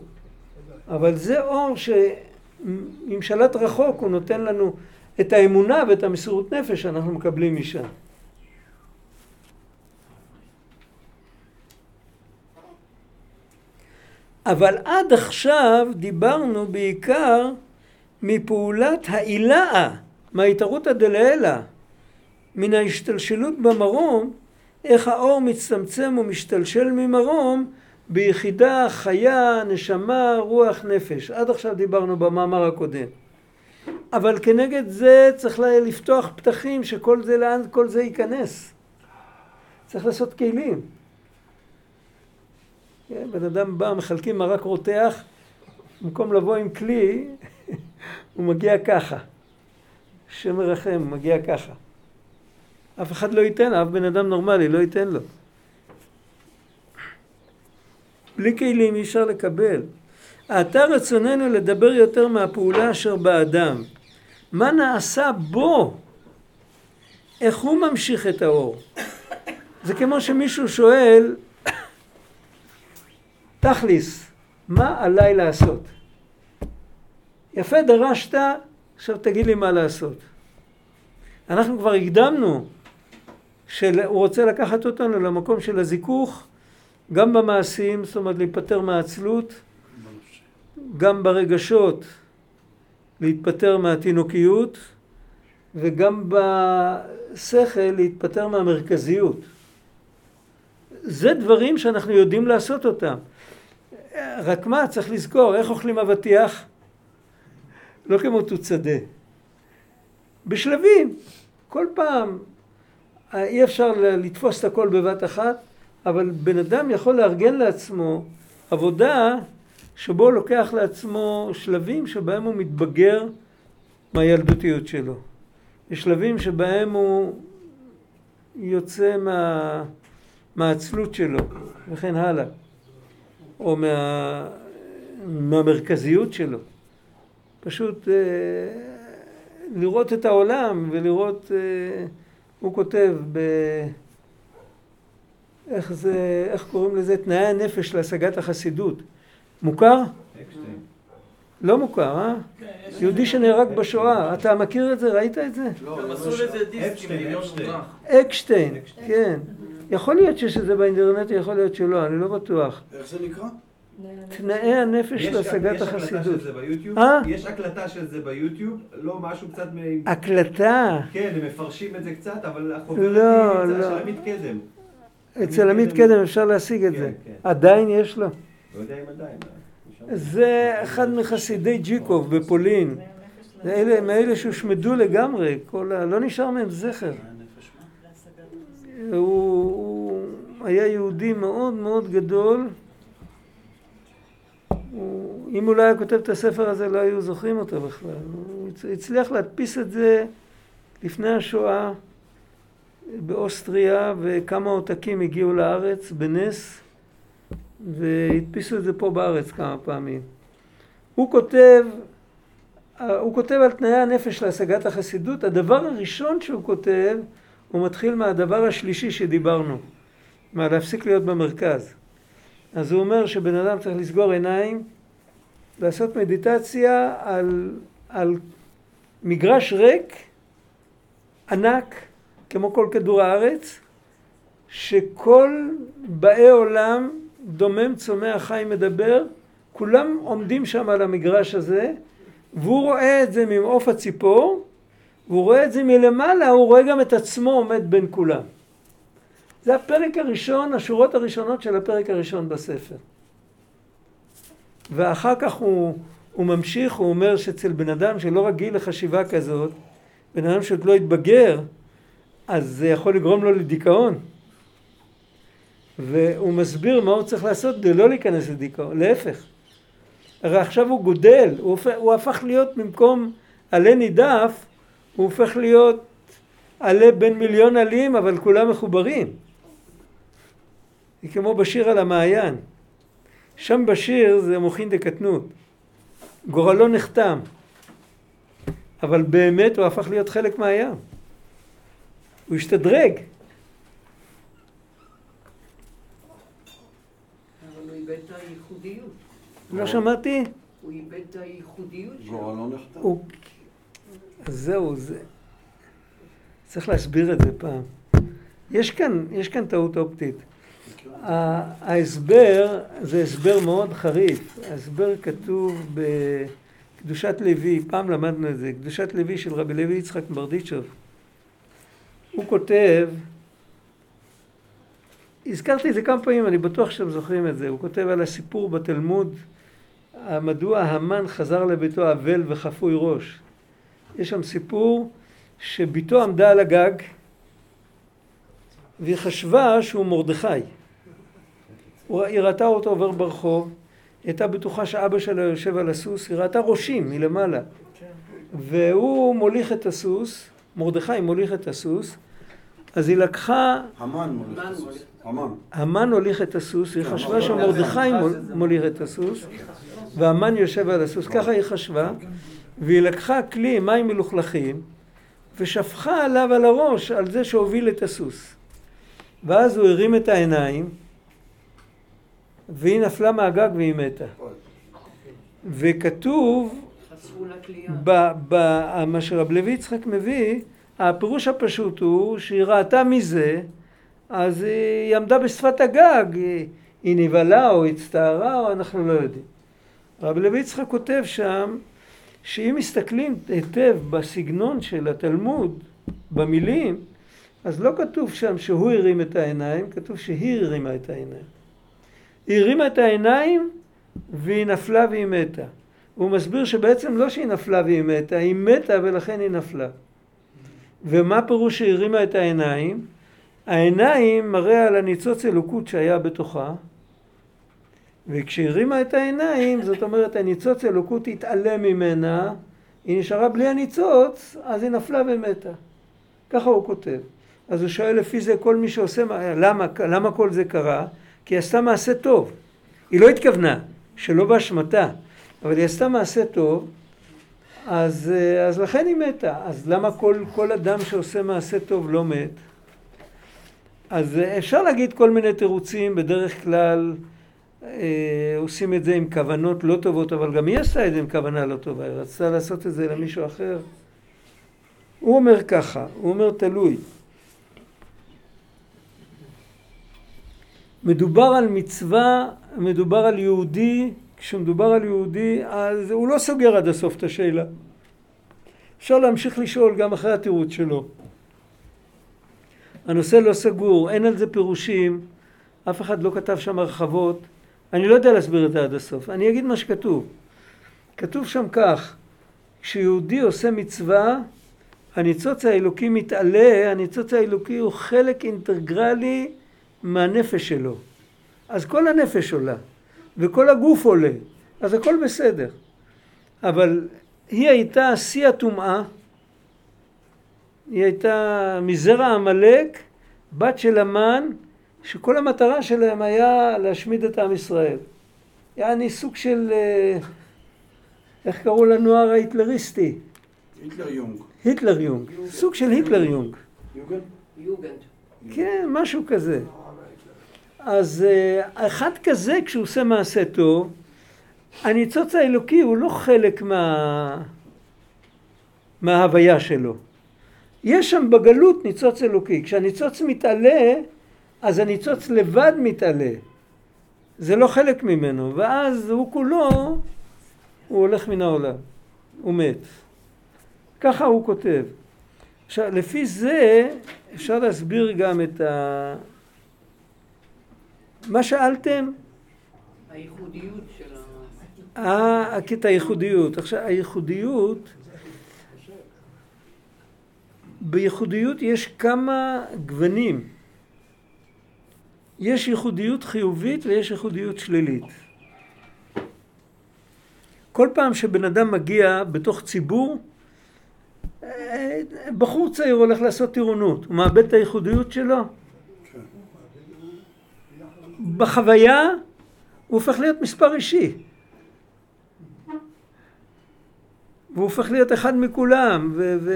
Speaker 1: אבל זה אור שעם שלט רחוק הוא נותן לנו את האמונה ואת המסירות נפש שאנחנו מקבלים משם. אבל עד עכשיו דיברנו בעיקר מפעולת העילאה, מההתערותא דלעילא, מן ההשתלשלות במרום, איך האור מצטמצם ומשתלשל ממרום ביחידה חיה, נשמה, רוח, נפש. עד עכשיו דיברנו במאמר הקודם. אבל כנגד זה צריך לפתוח פתחים שכל זה, לאן כל זה ייכנס. צריך לעשות כלים. כן, בן אדם בא, מחלקים מרק רותח, במקום לבוא עם כלי, הוא מגיע ככה. השם מרחם, הוא מגיע ככה. אף אחד לא ייתן, אף בן אדם נורמלי לא ייתן לו. בלי כלים אי אפשר לקבל. עתה רצוננו לדבר יותר מהפעולה אשר באדם. מה נעשה בו? איך הוא ממשיך את האור? זה כמו שמישהו שואל, תכליס, מה עליי לעשות? יפה דרשת, עכשיו תגיד לי מה לעשות. אנחנו כבר הקדמנו שהוא רוצה לקחת אותנו למקום של הזיכוך, גם במעשים, זאת אומרת להיפטר מהעצלות, גם ברגשות, להתפטר מהתינוקיות, וגם בשכל להתפטר מהמרכזיות. זה דברים שאנחנו יודעים לעשות אותם. רק מה, צריך לזכור, איך אוכלים אבטיח? לא כמו תוצדה. בשלבים. כל פעם אי אפשר לתפוס את הכל בבת אחת, אבל בן אדם יכול לארגן לעצמו עבודה שבו הוא לוקח לעצמו שלבים שבהם הוא מתבגר מהילדותיות שלו. יש שלבים שבהם הוא יוצא מה, מהעצלות שלו וכן הלאה, או מה, מהמרכזיות שלו. פשוט אה, לראות את העולם ולראות, אה, הוא כותב ב... איך זה, איך קוראים לזה? תנאי הנפש להשגת החסידות. מוכר? לא מוכר, אה? יהודי שנהרג בשואה. אתה מכיר את זה? ראית את זה?
Speaker 3: לא, הם עשו לזה דיסק עם מיליון מונח.
Speaker 1: אקשטיין, כן. יכול להיות שיש את זה באינטרנט, יכול להיות שלא, אני לא בטוח.
Speaker 4: איך זה נקרא?
Speaker 1: תנאי הנפש להשגת החסידות.
Speaker 2: אה? יש הקלטה של זה ביוטיוב, לא משהו קצת...
Speaker 1: הקלטה?
Speaker 2: כן, הם מפרשים את זה קצת, אבל החוברת לא, היא לא. של עמית קדם.
Speaker 1: אצל עמית קדם אפשר להשיג את כן, זה. כן. עדיין יש לו?
Speaker 2: לא יודע אם עדיין.
Speaker 1: זה אחד מחסידי ג'יקוב בפולין. אלה, מאלה שהושמדו לגמרי, כל ה... לא נשאר מהם זכר. הוא היה יהודי מאוד מאוד גדול. הוא, אם הוא לא היה כותב את הספר הזה לא היו זוכרים אותו בכלל. הוא הצליח להדפיס את זה לפני השואה באוסטריה וכמה עותקים הגיעו לארץ בנס. והדפיסו את זה פה בארץ כמה פעמים. הוא כותב, הוא כותב על תנאי הנפש להשגת החסידות. הדבר הראשון שהוא כותב, הוא מתחיל מהדבר השלישי שדיברנו, מה להפסיק להיות במרכז. אז הוא אומר שבן אדם צריך לסגור עיניים, לעשות מדיטציה על, על מגרש ריק ענק, כמו כל כדור הארץ, שכל באי עולם, דומם, צומח, חי, מדבר, כולם עומדים שם על המגרש הזה, והוא רואה את זה ממעוף הציפור, והוא רואה את זה מלמעלה, הוא רואה גם את עצמו עומד בין כולם. זה הפרק הראשון, השורות הראשונות של הפרק הראשון בספר. ואחר כך הוא, הוא ממשיך, הוא אומר שאצל בן אדם שלא רגיל לחשיבה כזאת, בן אדם שעוד לא התבגר, אז זה יכול לגרום לו לדיכאון. והוא מסביר מה הוא צריך לעשות כדי לא להיכנס לדיכאון, להפך. הרי עכשיו הוא גודל, הוא הפך, הוא הפך להיות במקום עלה נידף, הוא הופך להיות עלה בין מיליון עלים, אבל כולם מחוברים. זה כמו בשיר על המעיין. שם בשיר זה מוחין דקטנות. גורלו נחתם. אבל באמת הוא הפך להיות חלק מהים. הוא השתדרג. לא שמעתי?
Speaker 6: הוא איבד את הייחודיות שלו.
Speaker 4: גורלו נחתם.
Speaker 1: אז זהו, זה... צריך להסביר את זה פעם. יש כאן, יש כאן טעות אופטית. ההסבר זה הסבר מאוד חריף. ההסבר כתוב בקדושת לוי, פעם למדנו את זה, קדושת לוי של רבי לוי יצחק מברדיצ'וב. הוא כותב, הזכרתי את זה כמה פעמים, אני בטוח שאתם זוכרים את זה, הוא כותב על הסיפור בתלמוד, מדוע המן חזר לביתו אבל וחפוי ראש. יש שם סיפור שבתו עמדה על הגג והיא חשבה שהוא מרדכי. היא ראתה אותו עובר ברחוב, היא הייתה בטוחה שאבא שלה יושב על הסוס, היא ראתה ראשים מלמעלה. והוא מוליך את הסוס, מרדכי מוליך את הסוס, אז היא לקחה,
Speaker 4: המן מוליך את הסוס. המן.
Speaker 1: המן הוליך את הסוס, היא
Speaker 4: כן,
Speaker 1: חשבה שמרדכי מול- מוליך את הסוס, והמן יושב על הסוס, ככה היא חשבה, והיא לקחה כלי מים מלוכלכים, ושפכה עליו על הראש, על זה שהוביל את הסוס. ואז הוא הרים את העיניים, והיא נפלה מהגג והיא מתה. וכתוב. ב- ב- מה שרב לוי יצחק מביא, הפירוש הפשוט הוא שהיא ראתה מזה, אז היא עמדה בשפת הגג, היא, היא נבהלה או הצטערה או אנחנו לא יודעים. רב לוי יצחק כותב שם שאם מסתכלים היטב בסגנון של התלמוד, במילים, אז לא כתוב שם שהוא הרים את העיניים, כתוב שהיא הרימה את העיניים. היא הרימה את העיניים והיא נפלה והיא מתה. הוא מסביר שבעצם לא שהיא נפלה והיא מתה, היא מתה ולכן היא נפלה. ומה פירוש שהיא הרימה את העיניים? העיניים מראה על הניצוץ אלוקות שהיה בתוכה, וכשהיא הרימה את העיניים, זאת אומרת הניצוץ אלוקות התעלם ממנה, היא נשארה בלי הניצוץ, אז היא נפלה ומתה. ככה הוא כותב. אז הוא שואל לפי זה כל מי שעושה, מה- למה, למה כל זה קרה? כי היא עשתה מעשה טוב. היא לא התכוונה, שלא באשמתה, אבל היא עשתה מעשה טוב, אז, אה, אז לכן היא מתה. אז למה כל, כל אדם שעושה מעשה טוב לא מת? אז אה, אפשר להגיד כל מיני תירוצים, בדרך כלל אה, עושים את זה עם כוונות לא טובות, אבל גם היא עשתה את זה עם כוונה לא טובה, היא רצתה לעשות את זה למישהו אחר. הוא אומר ככה, הוא אומר תלוי. מדובר על מצווה, מדובר על יהודי, כשמדובר על יהודי, אז הוא לא סוגר עד הסוף את השאלה. אפשר להמשיך לשאול גם אחרי התירוץ שלו. הנושא לא סגור, אין על זה פירושים, אף אחד לא כתב שם הרחבות. אני לא יודע להסביר את זה עד הסוף, אני אגיד מה שכתוב. כתוב שם כך, כשיהודי עושה מצווה, הניצוץ האלוקי מתעלה, הניצוץ האלוקי הוא חלק אינטגרלי מהנפש שלו. אז כל הנפש עולה, וכל הגוף עולה, אז הכל בסדר. אבל היא הייתה שיא הטומאה, היא הייתה מזרע עמלק, בת של המן, שכל המטרה שלהם היה להשמיד את עם ישראל. יעני סוג של, אה, איך קראו לנוער ההיטלריסטי?
Speaker 4: היטלר יונג.
Speaker 1: היטלר יונג, סוג של היטלר יונג.
Speaker 4: יוגן?
Speaker 6: יוגנד.
Speaker 1: כן, משהו כזה. אז אה, אחד כזה, כשהוא עושה מעשה טוב, הניצוץ האלוקי הוא לא חלק מה... מההוויה שלו. יש שם בגלות ניצוץ אלוקי. כשהניצוץ מתעלה, אז הניצוץ לבד מתעלה. זה לא חלק ממנו, ואז הוא כולו, הוא הולך מן העולם, הוא מת. ככה הוא כותב. עכשיו, לפי זה אפשר להסביר גם את ה... מה שאלתם?
Speaker 6: הייחודיות של ה...
Speaker 1: אה, הקטע הייחודיות. עכשיו, הייחודיות, בייחודיות יש כמה גוונים. יש ייחודיות חיובית ויש ייחודיות שלילית. כל פעם שבן אדם מגיע בתוך ציבור, אה, בחור צעיר הולך לעשות טירונות, הוא מאבד את הייחודיות שלו. בחוויה הוא הופך להיות מספר אישי. והוא הופך להיות אחד מכולם, ו... ו...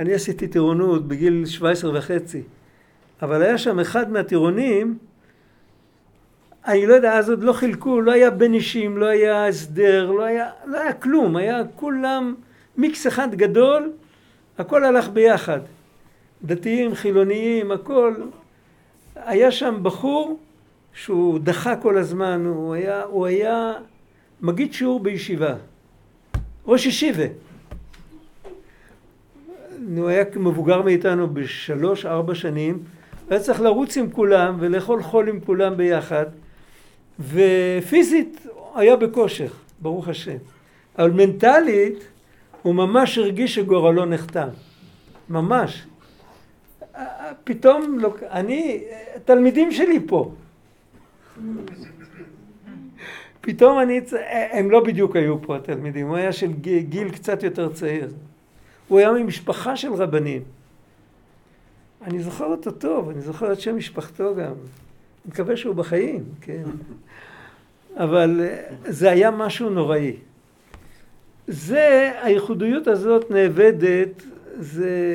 Speaker 1: אני עשיתי טירונות בגיל 17 וחצי, אבל היה שם אחד מהטירונים, אני לא יודע, אז עוד לא חילקו, לא היה בין אישים, לא היה הסדר, לא היה, לא היה כלום, היה כולם מיקס אחד גדול, הכל הלך ביחד. דתיים, חילוניים, הכל. היה שם בחור שהוא דחה כל הזמן, הוא היה, הוא היה מגיד שיעור בישיבה, ראש ישיבה. הוא היה מבוגר מאיתנו בשלוש, ארבע שנים, היה צריך לרוץ עם כולם ולאכול חול עם כולם ביחד, ופיזית היה בכושר, ברוך השם. אבל מנטלית הוא ממש הרגיש שגורלו נחתם, ממש. פתאום, אני, תלמידים שלי פה. פתאום אני, הם לא בדיוק היו פה התלמידים, הוא היה של גיל קצת יותר צעיר. הוא היה ממשפחה של רבנים. אני זוכר אותו טוב, אני זוכר את שם משפחתו גם. אני מקווה שהוא בחיים, כן. אבל זה היה משהו נוראי. זה, הייחודיות הזאת נאבדת, זה,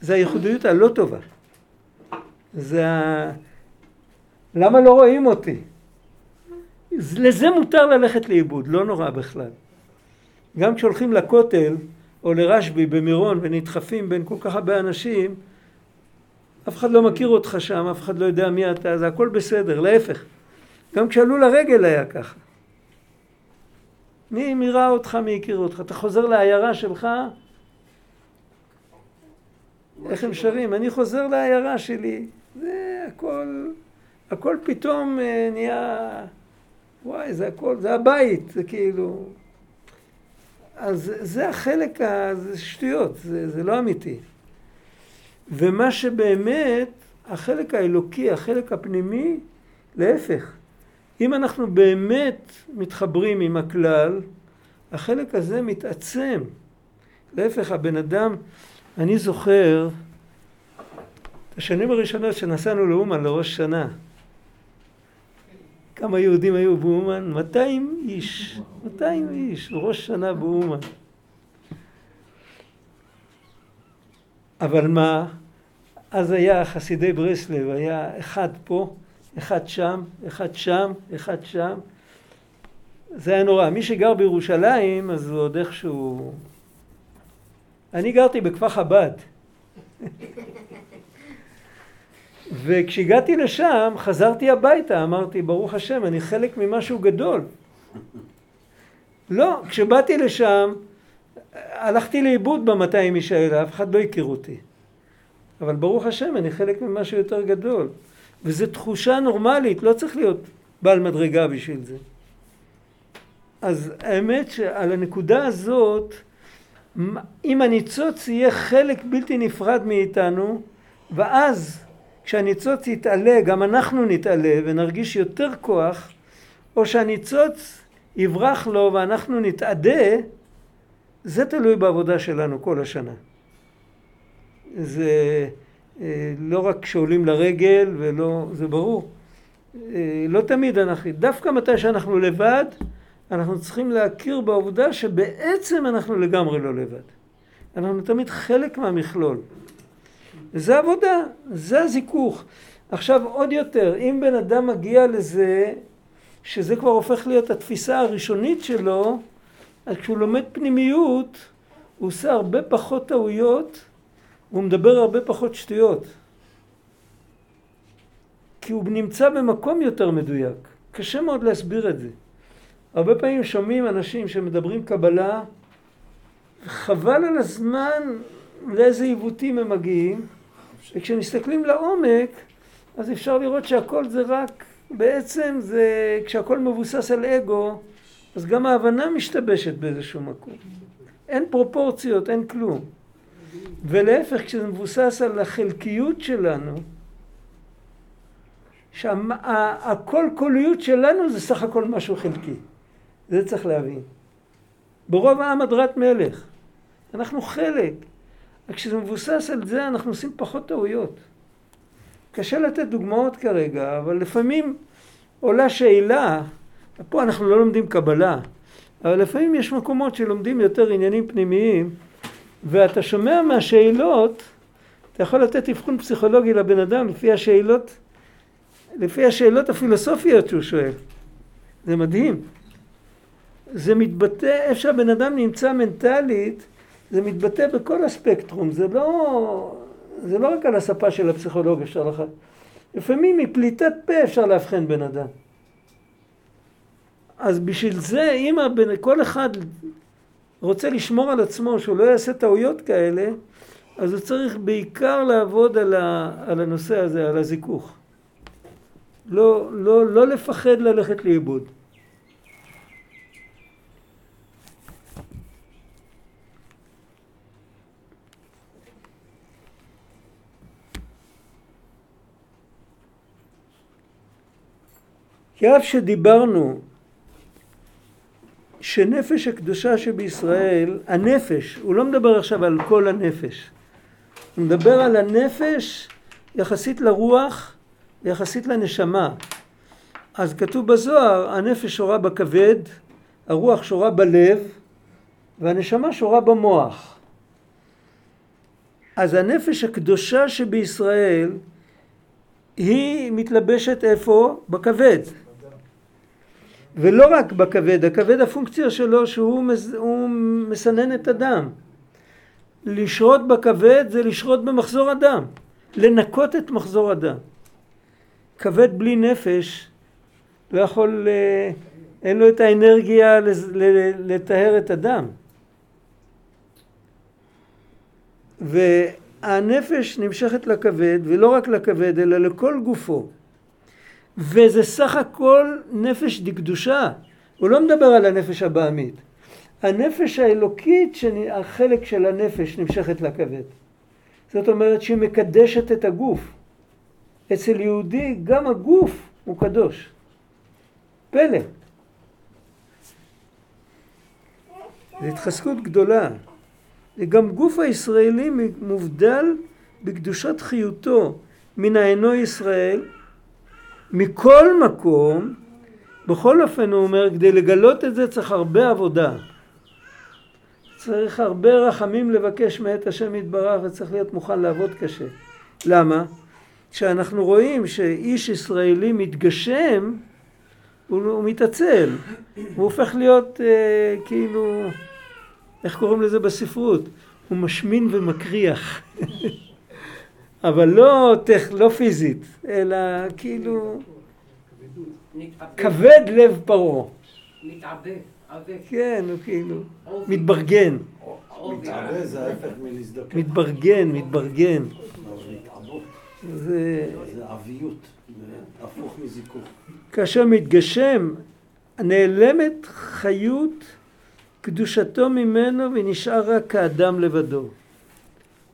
Speaker 1: זה הייחודיות הלא טובה. זה ה... למה לא רואים אותי? לזה מותר ללכת לאיבוד, לא נורא בכלל. גם כשהולכים לכותל או לרשב"י במירון ונדחפים בין כל כך הרבה אנשים, אף אחד לא מכיר אותך שם, אף אחד לא יודע מי אתה, זה הכל בסדר, להפך. גם כשעלו לרגל היה ככה. מי, מי ראה אותך, מי הכיר אותך? אתה חוזר לעיירה שלך, איך הם שרים? אני חוזר לעיירה שלי. זה הכל, הכל פתאום אה, נהיה, וואי, זה הכל, זה הבית, זה כאילו... אז זה החלק, זה שטויות, זה, זה לא אמיתי. ומה שבאמת, החלק האלוקי, החלק הפנימי, להפך. אם אנחנו באמת מתחברים עם הכלל, החלק הזה מתעצם. להפך, הבן אדם, אני זוכר את השנים הראשונות שנסענו לאומן לראש שנה. כמה יהודים היו באומן? 200 איש. 200 איש, ראש שנה באומן. אבל מה? אז היה חסידי ברסלב, היה אחד פה, אחד שם, אחד שם, אחד שם. זה היה נורא. מי שגר בירושלים, אז הוא עוד איכשהו... אני גרתי בכפר חב"ד. וכשהגעתי לשם, חזרתי הביתה, אמרתי, ברוך השם, אני חלק ממשהו גדול. לא, כשבאתי לשם, הלכתי לאיבוד במאתיים איש האלה, אף אחד לא הכיר אותי. אבל ברוך השם, אני חלק ממשהו יותר גדול. וזו תחושה נורמלית, לא צריך להיות בעל מדרגה בשביל זה. אז האמת שעל הנקודה הזאת, אם הניצוץ יהיה חלק בלתי נפרד מאיתנו, ואז כשהניצוץ יתעלה, גם אנחנו נתעלה ונרגיש יותר כוח, או שהניצוץ יברח לו ואנחנו נתאדה, זה תלוי בעבודה שלנו כל השנה. זה אה, לא רק כשעולים לרגל ולא, זה ברור. אה, לא תמיד אנחנו, דווקא מתי שאנחנו לבד, אנחנו צריכים להכיר בעובדה שבעצם אנחנו לגמרי לא לבד. אנחנו תמיד חלק מהמכלול. זה עבודה, זה הזיכוך. עכשיו עוד יותר, אם בן אדם מגיע לזה, שזה כבר הופך להיות התפיסה הראשונית שלו, אז כשהוא לומד פנימיות, הוא עושה הרבה פחות טעויות, והוא מדבר הרבה פחות שטויות. כי הוא נמצא במקום יותר מדויק. קשה מאוד להסביר את זה. הרבה פעמים שומעים אנשים שמדברים קבלה, חבל על הזמן לאיזה עיוותים הם מגיעים, וכשמסתכלים לעומק, אז אפשר לראות שהכל זה רק, בעצם זה, כשהכל מבוסס על אגו, אז גם ההבנה משתבשת באיזשהו מקום. אין פרופורציות, אין כלום. ולהפך, כשזה מבוסס על החלקיות שלנו, שהכל קוליות שלנו זה סך הכל משהו חלקי. זה צריך להבין. ברוב העם הדרת מלך. אנחנו חלק. וכשזה מבוסס על זה אנחנו עושים פחות טעויות. קשה לתת דוגמאות כרגע, אבל לפעמים עולה שאלה, פה אנחנו לא לומדים קבלה, אבל לפעמים יש מקומות שלומדים יותר עניינים פנימיים, ואתה שומע מהשאלות, אתה יכול לתת אבחון פסיכולוגי לבן אדם לפי השאלות, לפי השאלות הפילוסופיות שהוא שואל. זה מדהים. זה מתבטא, איפה שהבן אדם נמצא מנטלית, זה מתבטא בכל הספקטרום, זה לא, זה לא רק על הספה של הפסיכולוג אפשר לך, לפעמים מפליטת פה אפשר לאבחן בן אדם. אז בשביל זה, אם הבן, כל אחד רוצה לשמור על עצמו, שהוא לא יעשה טעויות כאלה, אז הוא צריך בעיקר לעבוד על, ה, על הנושא הזה, על הזיכוך. לא, לא, לא לפחד ללכת לאיבוד. כי אף שדיברנו שנפש הקדושה שבישראל, הנפש, הוא לא מדבר עכשיו על כל הנפש, הוא מדבר על הנפש יחסית לרוח, יחסית לנשמה. אז כתוב בזוהר, הנפש שורה בכבד, הרוח שורה בלב, והנשמה שורה במוח. אז הנפש הקדושה שבישראל היא מתלבשת איפה? בכבד. ולא רק בכבד, הכבד הפונקציה שלו שהוא מסנן את הדם. לשרות בכבד זה לשרות במחזור הדם, לנקות את מחזור הדם. כבד בלי נפש לא יכול, אה, אין לו את האנרגיה לטהר את הדם. והנפש נמשכת לכבד, ולא רק לכבד, אלא לכל גופו. וזה סך הכל נפש דקדושה. הוא לא מדבר על הנפש הבעמית. הנפש האלוקית, החלק של הנפש נמשכת לכבד. זאת אומרת שהיא מקדשת את הגוף. אצל יהודי גם הגוף הוא קדוש. פלא. זו התחזקות גדולה. וגם גוף הישראלי מובדל בקדושת חיותו מן האינו ישראל מכל מקום, בכל אופן הוא אומר, כדי לגלות את זה צריך הרבה עבודה. צריך הרבה רחמים לבקש מאת השם יתברך וצריך להיות מוכן לעבוד קשה. למה? כשאנחנו רואים שאיש ישראלי מתגשם, הוא, הוא מתעצל, הוא הופך להיות אה, כאילו, איך קוראים לזה בספרות? הוא משמין ומקריח. אבל לא, טכ, לא פיזית, אלא כאילו כבד לב פרעה.
Speaker 6: מתעבה, עבה.
Speaker 1: כן, הוא כאילו מתברגן.
Speaker 4: מתעבה זה ההפך מלהזדקן.
Speaker 1: מתברגן, מתברגן.
Speaker 4: זה עביות, הפוך מזיכוך.
Speaker 1: כאשר מתגשם, נעלמת חיות קדושתו ממנו ונשאר רק כאדם לבדו.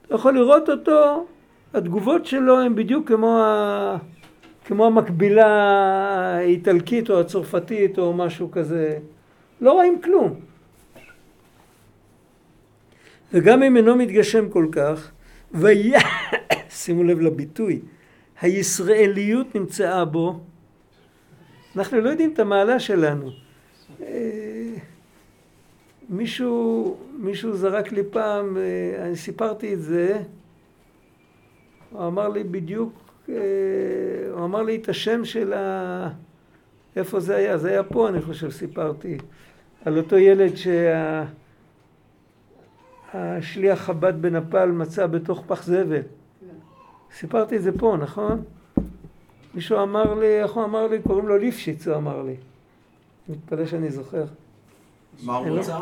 Speaker 1: אתה יכול לראות אותו התגובות שלו הן בדיוק כמו, ה... כמו המקבילה האיטלקית או הצרפתית או משהו כזה. לא רואים כלום. וגם אם אינו מתגשם כל כך, ויה... שימו לב לביטוי, הישראליות נמצאה בו, אנחנו לא יודעים את המעלה שלנו. אה, מישהו, מישהו זרק לי פעם, אה, אני סיפרתי את זה, הוא אמר לי בדיוק, אה, הוא אמר לי את השם של ה... איפה זה היה? זה היה פה, אני חושב, סיפרתי. על אותו ילד שהשליח חב"ד בנפאל מצא בתוך פח זבל. סיפרתי את זה פה, נכון? מישהו אמר לי, איך הוא אמר לי? קוראים לו ליפשיץ, הוא אמר לי. אני מתפלא שאני זוכר.
Speaker 4: מה הוא
Speaker 1: לא.
Speaker 4: רצה?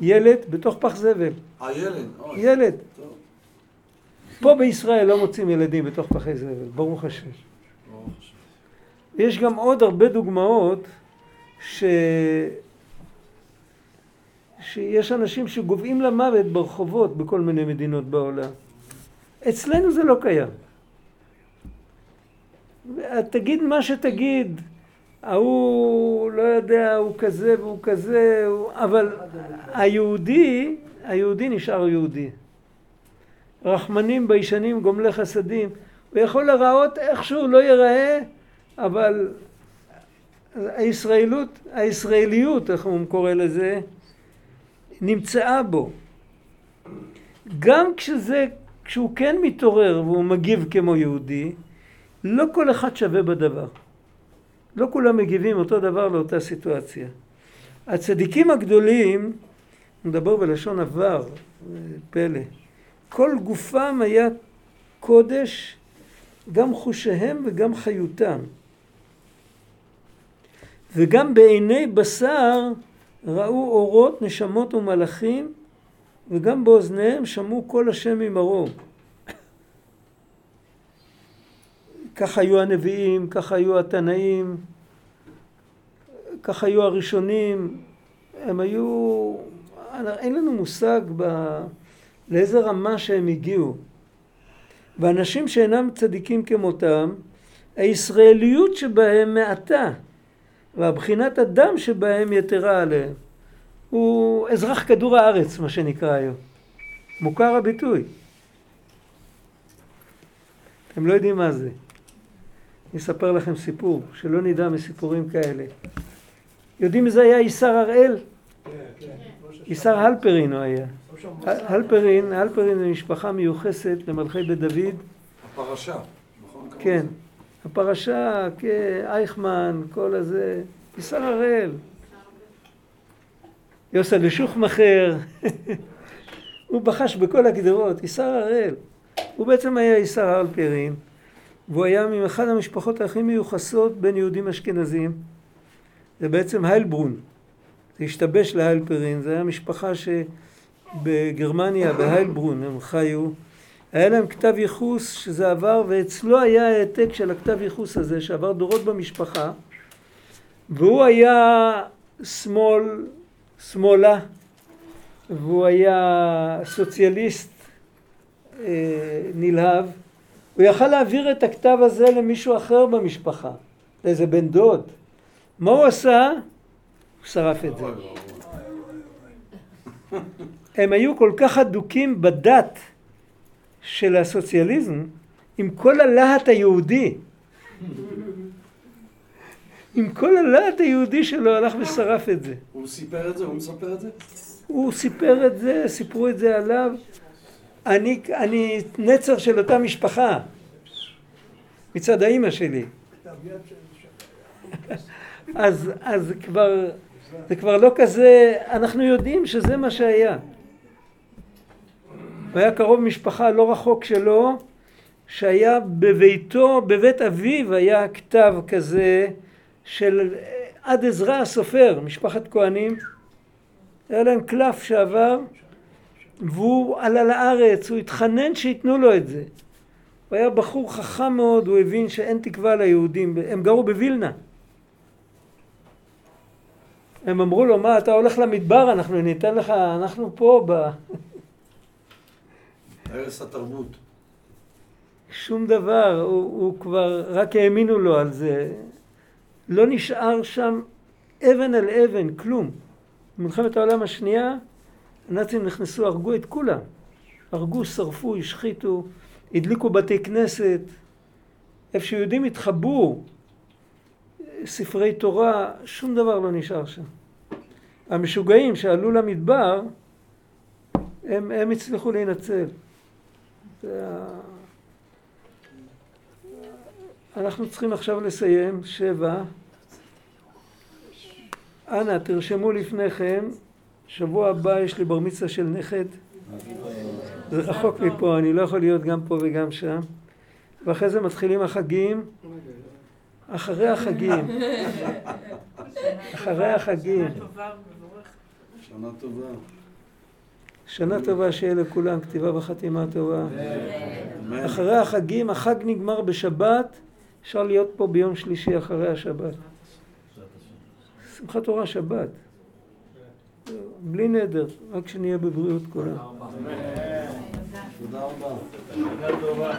Speaker 1: ילד בתוך פח זבל.
Speaker 4: הילד. אוי.
Speaker 1: ילד. פה בישראל לא מוצאים ילדים בתוך פחי זבל. ברוך השם. יש גם עוד הרבה דוגמאות ש... שיש אנשים שגוועים למוות ברחובות בכל מיני מדינות בעולם. אצלנו זה לא קיים. תגיד מה שתגיד, ההוא לא יודע, הוא כזה והוא כזה, הוא... אבל היהודי, היהודי נשאר יהודי. רחמנים ביישנים גומלי חסדים. הוא יכול להיראות איכשהו לא ייראה, אבל הישראלות, הישראליות, איך הוא קורא לזה, נמצאה בו. גם כשזה, כשהוא כן מתעורר והוא מגיב כמו יהודי, לא כל אחד שווה בדבר. לא כולם מגיבים אותו דבר לאותה סיטואציה. הצדיקים הגדולים, הוא מדבר בלשון עבר, פלא, כל גופם היה קודש, גם חושיהם וגם חיותם. וגם בעיני בשר ראו אורות, נשמות ומלאכים, וגם באוזניהם שמעו קול השם ממרום. כך היו הנביאים, כך היו התנאים, כך היו הראשונים, הם היו, אין לנו מושג ב... לאיזה רמה שהם הגיעו. ואנשים שאינם צדיקים כמותם, הישראליות שבהם מעטה, והבחינת הדם שבהם יתרה עליהם. הוא אזרח כדור הארץ, מה שנקרא היום. מוכר הביטוי. אתם לא יודעים מה זה. אני אספר לכם סיפור, שלא נדע מסיפורים כאלה. יודעים מי זה היה איסר הראל?
Speaker 5: כן, כן.
Speaker 1: איסר הלפרין הוא היה. הלפרין, הלפרין זה משפחה מיוחסת למלכי בית דוד.
Speaker 4: הפרשה, נכון?
Speaker 1: כן. הפרשה, כן, אייכמן, כל הזה. איסר הראל. יוסה לשוחמכר. הוא בחש בכל הגדרות, איסר הראל. הוא בעצם היה איסר הלפרין. והוא היה מאחד המשפחות הכי מיוחסות בין יהודים אשכנזים. זה בעצם היילברון. זה השתבש להיילפרין, זה היה משפחה שבגרמניה, בהיילברון, הם חיו. היה להם כתב ייחוס שזה עבר, ואצלו היה העתק של הכתב ייחוס הזה, שעבר דורות במשפחה. והוא היה שמאל, שמאלה, והוא היה סוציאליסט אה, נלהב. הוא יכל להעביר את הכתב הזה למישהו אחר במשפחה, לאיזה בן דוד. מה הוא עשה? הוא שרף את זה. הם היו כל כך אדוקים בדת של הסוציאליזם, עם כל הלהט היהודי. עם כל הלהט היהודי שלו הלך ושרף את זה.
Speaker 4: הוא סיפר את זה? הוא מספר את זה?
Speaker 1: הוא סיפר את זה, סיפרו את זה עליו. אני, אני נצר של אותה משפחה, מצד האימא שלי. אז, אז כבר, זה כבר לא כזה, אנחנו יודעים שזה מה שהיה. הוא היה קרוב משפחה לא רחוק שלו, שהיה בביתו, בבית אביו היה כתב כזה של עד עזרא הסופר, משפחת כהנים. היה להם קלף שעבר, והוא עלה לארץ, הוא התחנן שייתנו לו את זה. הוא היה בחור חכם מאוד, הוא הבין שאין תקווה ליהודים, הם גרו בווילנה. הם אמרו לו, מה, אתה הולך למדבר, אנחנו ניתן לך, אנחנו פה ב...
Speaker 4: הרס התרבות.
Speaker 1: שום דבר, הוא, הוא כבר, רק האמינו לו על זה. לא נשאר שם אבן על אבן, כלום. במלחמת העולם השנייה, הנאצים נכנסו, הרגו את כולם. הרגו, שרפו, השחיתו, הדליקו בתי כנסת. איפה שיהודים התחבאו, ספרי תורה, שום דבר לא נשאר שם. המשוגעים שעלו למדבר, הם, הם הצליחו להינצל. אנחנו צריכים עכשיו לסיים, שבע. אנא, תרשמו לפניכם, שבוע הבא יש לי בר מצווה של נכד. זה רחוק מפה, אני לא יכול להיות גם פה וגם שם. ואחרי זה מתחילים החגים. אחרי החגים. אחרי החגים.
Speaker 4: שנה טובה.
Speaker 1: שנה טובה שיהיה לכולם, כתיבה וחתימה טובה. אחרי החגים, החג נגמר בשבת, אפשר להיות פה ביום שלישי אחרי השבת. שמחת תורה שבת. בלי נדר, רק שנהיה בבריאות כולם.
Speaker 4: תודה רבה.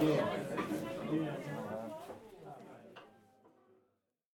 Speaker 3: טובה.